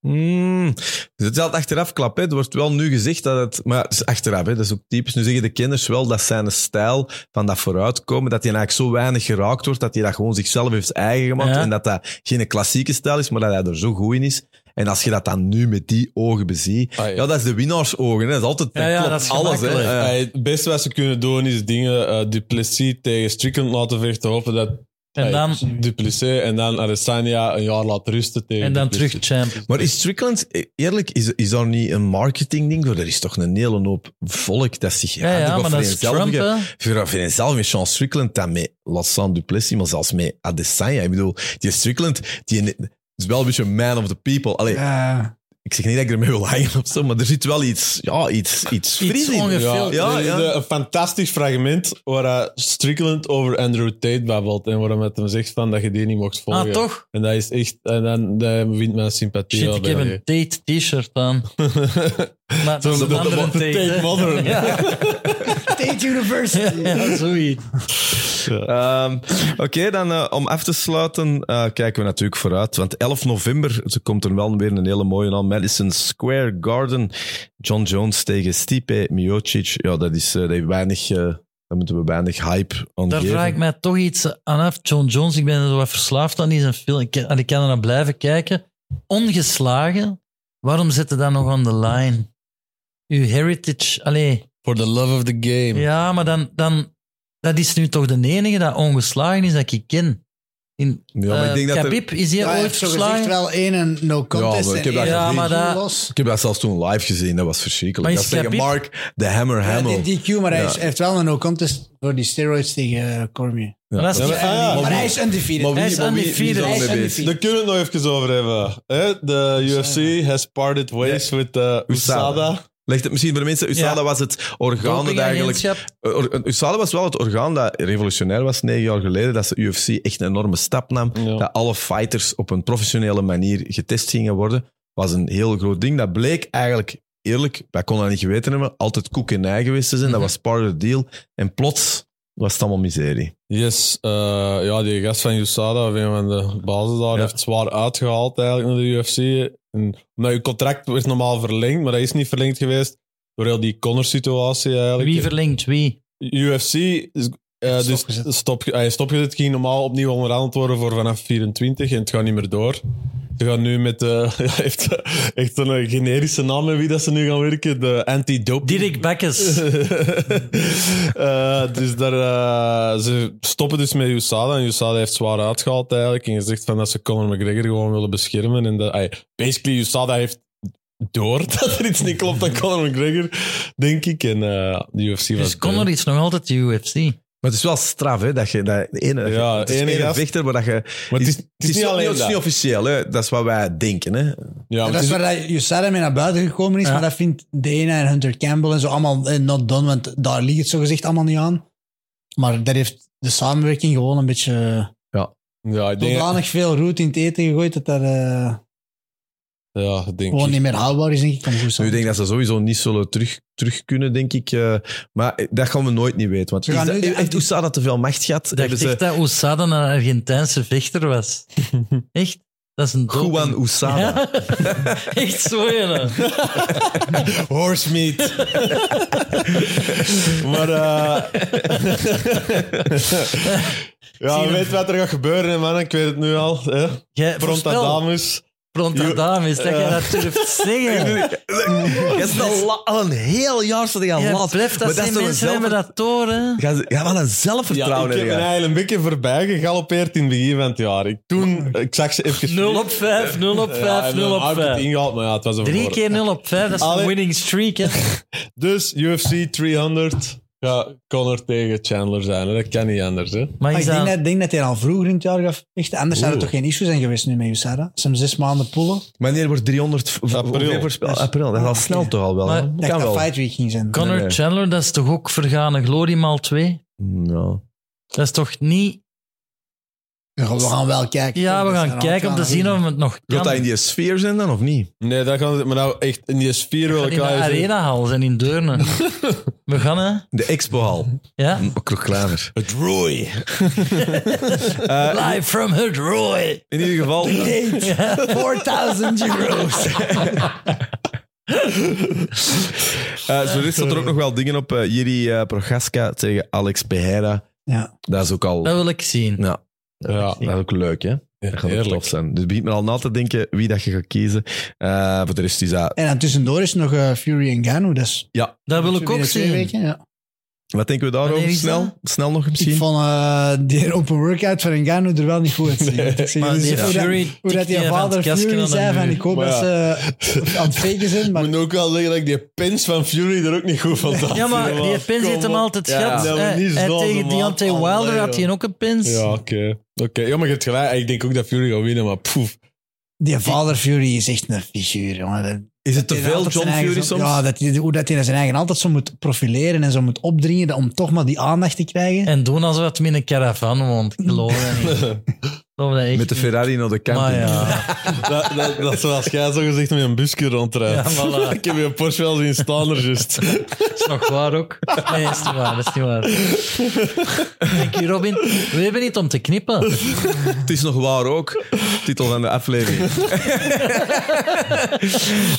Hmm. Dus het is altijd achteraf klap. Hè. Er wordt wel nu gezegd dat het... Maar het is achteraf, hè. dat is ook typisch. Nu zeggen de kenners wel dat zijn stijl van dat vooruitkomen, dat hij eigenlijk zo weinig geraakt wordt, dat hij dat gewoon zichzelf heeft eigen gemaakt. Ja. En dat dat geen klassieke stijl is, maar dat hij er zo goed in is. En als je dat dan nu met die ogen beziet... Ah, ja. ja. dat is de winnaarsogen. Hè. Dat is altijd... Ja, ja, klopt dat is alles. Hè. Ja. Het beste wat ze kunnen doen is dingen uh, Duplessis tegen Strickland laten vechten. Hopen dat En dan, Duplessis en dan Adesanya een jaar laten rusten tegen en dan Duplessis. terug champ. Maar is Strickland, eerlijk, is, is daar niet een marketingding voor? Er is toch een hele hoop volk dat zich Ja, ja, maar dat is Trump, hè? Voor zelf met Sean Strickland dan met Lassan Duplessis, maar zelfs met Adesanya. Ik bedoel, die Strickland, die is wel een beetje man of the people. Allee, Ja. Ik zeg niet dat ik ermee wil hangen of zo, maar er zit wel iets, ja, iets, iets fris in. ongeveer- Ja, ja, is ja. de- een fantastisch fragment waar uh, Strickland over Andrew Tate babbelt en waar hij met hem zegt van dat je die niet mocht volgen. Ah, toch? En dat is echt, en dan, dan wint mijn sympathie. Shit, ik heb een Tate t-shirt aan. Maar dat is Zo, een de- andere de- de Tate. Tate? Modern. Ja, State University. ja, zoiets. Ehm, Oké, dan eh, om af te sluiten eh, kijken we natuurlijk vooruit. Want 11 november er komt er wel weer een hele mooie aan. Madison Square Garden. John Jones tegen Stipe Miocic. Ja, dat is dat heeft weinig... eh, daar moeten we weinig hype aan Daar geven. vraag ik mij toch iets aan af. John Jones, ik ben er zo wat verslaafd aan die zijn film. Ik, en ik kan er naar blijven kijken. Ongeslagen. Waarom zit je dan nog on the line? Uw heritage, allee. For the love of the game. Ja, maar dan, dan, dat is nu toch de enige dat ongeslagen is dat ik ken. In, Ja, maar ik eh, denk dat er- Khabib, is hij Ja, hij ooit verslagen? wel één en no contest. maar ik heb dat Ja, maar dat- los. Ik heb dat zelfs toen live gezien, dat was verschrikkelijk. Maar Dat is is tegen Khabib- Mark de Hammer Ja, Hamill. die DQ, maar hij, Ja. is- hij heeft wel een no contest voor die steroids tegen uh, Cormier. Maar dat is Ja, niet- maar- ah, ja, maar hij is undefeated. Maar wie, Hij is maar wie- wie undefeated. is Hij is undefeated. Daar kunnen we het nog even over hebben. Hè? De UFC has parted ways with uh, USADA. Legt het misschien voor de mensen, USADA Ja. was het orgaan dat eigenlijk... Uh, or- USADA was wel het orgaan dat revolutionair was negen jaar geleden, dat de UFC echt een enorme stap nam. Ja. Dat alle fighters op een professionele manier getest gingen worden. was een heel groot ding. Dat bleek eigenlijk, eerlijk, wij konden dat niet geweten hebben, altijd koek en ei geweest te zijn. Dat Mhm. was part of the deal. En plots was het allemaal miserie. Yes, eh, ja, die gast van USADA, een van de basis daar, Ja. heeft zwaar uitgehaald eigenlijk naar de UFC. En, omdat je contract werd normaal verlengd, maar dat is niet verlengd geweest door heel die Connor-situatie eigenlijk. Wie verlengt wie? UFC is eh, dus Stopgezet. stop, hij stopgezet ging normaal opnieuw onderhandeld worden voor vanaf 24 en het gaat niet meer door. Ze gaan nu met de, ja, heeft echt zo'n generische naam met wie dat ze nu gaan werken, de anti-doping. Dirk Bakkes. Eh, dus daar, eh, ze stoppen dus met USADA. En USADA heeft zwaar uitgehaald eigenlijk. En gezegd van dat ze Conor McGregor gewoon willen beschermen. En dat, ay, basically, USADA heeft door dat er iets niet klopt aan Conor McGregor, denk ik. En eh, de UFC was... Dus Conor is nog altijd de UFC. Maar het is wel straf, hè, dat je dat de ene, Ja, het is ene vechter, maar dat je... Maar het is, het is niet alleen dat. niet officieel, hè. dat is wat wij denken. Hè. Ja, dat is is- waar dat USADA mee naar buiten gekomen is, Ja. maar dat vindt Dana en Hunter Campbell en zo allemaal eh, not done, want daar ligt het zo gezegd allemaal niet aan. Maar daar heeft de samenwerking gewoon een beetje ja, ik denk, veel roet in het eten gegooid dat dat eh, ja, ik denk gewoon niet meer haalbaar is, denk ik. Nu, samen ik denk dat ze sowieso niet zullen terug, terug kunnen, denk ik. eh, maar dat gaan we nooit niet weten. Want gaan is dat- heeft te veel macht gehad? Ik ze echt dat Oesada een Argentijnse vechter was. Echt? Dat is een doping. Juan USADA? Ja. Echt zo, ja. Horse meat. maar eh ja, weet wat er gaat gebeuren, hè, man. Ik weet het nu al. Hè? Jij Fronta voorspel. Dames. Frontadamus, dat jij dat durft zeggen. Je is al, een heel jaar zo gaan Ja, laat. blijf dat Maar zijn is een mensen zelf- hebben dat door, hè. Ja, wat een Ja, zelfvertrouwen ik heb eigenlijk een beetje voorbij gegalopeerd in het begin van het jaar. Ik, toen, ik zag ze even... 0 op 5, 0 op 5, Ja, en 0 dan op had ik het 5. ingehaald, maar ja, het was een Drie verloren. keer 0 op 5, dat is een winning streak, hè. Dus UFC 300 gaat Connor tegen Chandler zijn. Hè? Dat kan niet anders. Hè? Maar Maar is ik denk dat... dat, denk dat hij al vroeger in het jaar gaf vechten. Anders zou er toch geen issue zijn geweest nu met USADA. Als hem zes maanden pullen. Wanneer wordt 300 v- April. hoeveel voorspeld? April. Dat is al Ah, snel toch al wel. Maar hè? Dacht kan dat wel. Fight Week ging zijn. Nee, nee. Chandler, dat is toch ook vergane glorie maal 2? Ja. Dat is toch niet... Ja, we gaan wel kijken. Ja, we Dat gaan zijn kijken om te zien of het nog Wilt dat kan. in die sfeer zijn dan, of niet? Nee, dat kan maar nou echt in die sfeer wil ik In de wel arenahal en in Deurne. We gaan, hè? De expohal. Ja? Kleiner. Het rooi. Live from Hood Roy. In ieder geval... 4000 euro's. eh zo er staat er ook nog wel dingen op. eh Jiri eh, Prochaska tegen Alex Pereira. Ja. Dat is ook al... Dat wil ik zien. Ja, Ja, dat is ook leuk, hè? Dat gaat ook tof zijn. Dus het begint me al na te denken wie dat je gaat kiezen. Eh, voor de rest is dat... En dan tussendoor is nog eh, Fury en Ganu. Is Ja, Dat wil ik ook zien. weken, ja. Wat denken we daarover? Snel? Snel nog misschien? Ik vond eh, die open workout van Ngannou er wel niet goed uitzien. Ik zeg, Maar dus die hoe, dat, Fury hoe dat die vader Fury zei van ik hoop dat ze aan het faken zijn. Ik Maar moet ook wel zeggen dat ik die pins van Fury er ook niet goed van. Ja, maar die pins heeft hem altijd gehad. hij zo tegen. Deontay Wilder had hij ook een pins. Ja, oké. Oké, ja, maar je hebt gelijk. Ik denk ook dat Fury gaat winnen, maar poef. Die vader Fury is echt een figuur. Jongen. Is het te veel John zijn eigen Fury zo- soms? Ja, dat hij, hoe dat hij zijn eigen altijd zo moet profileren en zo moet opdringen dat- om toch maar die aandacht te krijgen. En doen alsof het met een caravan woont. Ik geloof. Ik Met de. Ferrari naar de camping. Maar ja. dat, dat, dat is zoals jij zo gezegd met een busje rondrijdt. Ja, voilà. ik heb je Porsche wel zien staan er juist. Dat is nog waar ook. Nee, dat is niet waar. Dat is niet waar. Dank je, Robin. We hebben niet om te knippen. Het is nog waar ook. Titel van de aflevering.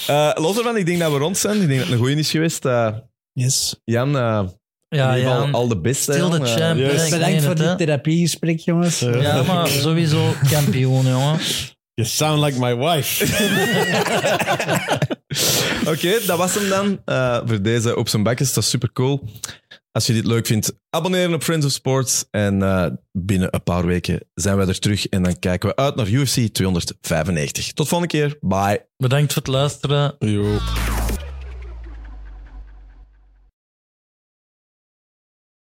Eh los ervan, ik denk dat we rond zijn. Ik denk dat het een goeie is geweest. Eh, Yes. Jan, eh Ja, in ieder geval ja. al de beste. Stil de champ. yes. ik Bedankt voor het, dit therapiegesprek, jongens. Ja, maar sowieso kampioen, jongen. You sound like my wife. Oké, dat was hem dan. eh, voor deze op zijn bakjes. Dat is super cool. Als je dit leuk vindt, abonneren op Friends of Sports. En eh, binnen een paar weken zijn wij er terug. En dan kijken we uit naar UFC 295. Tot volgende keer. Bye. Bedankt voor het luisteren. Yo.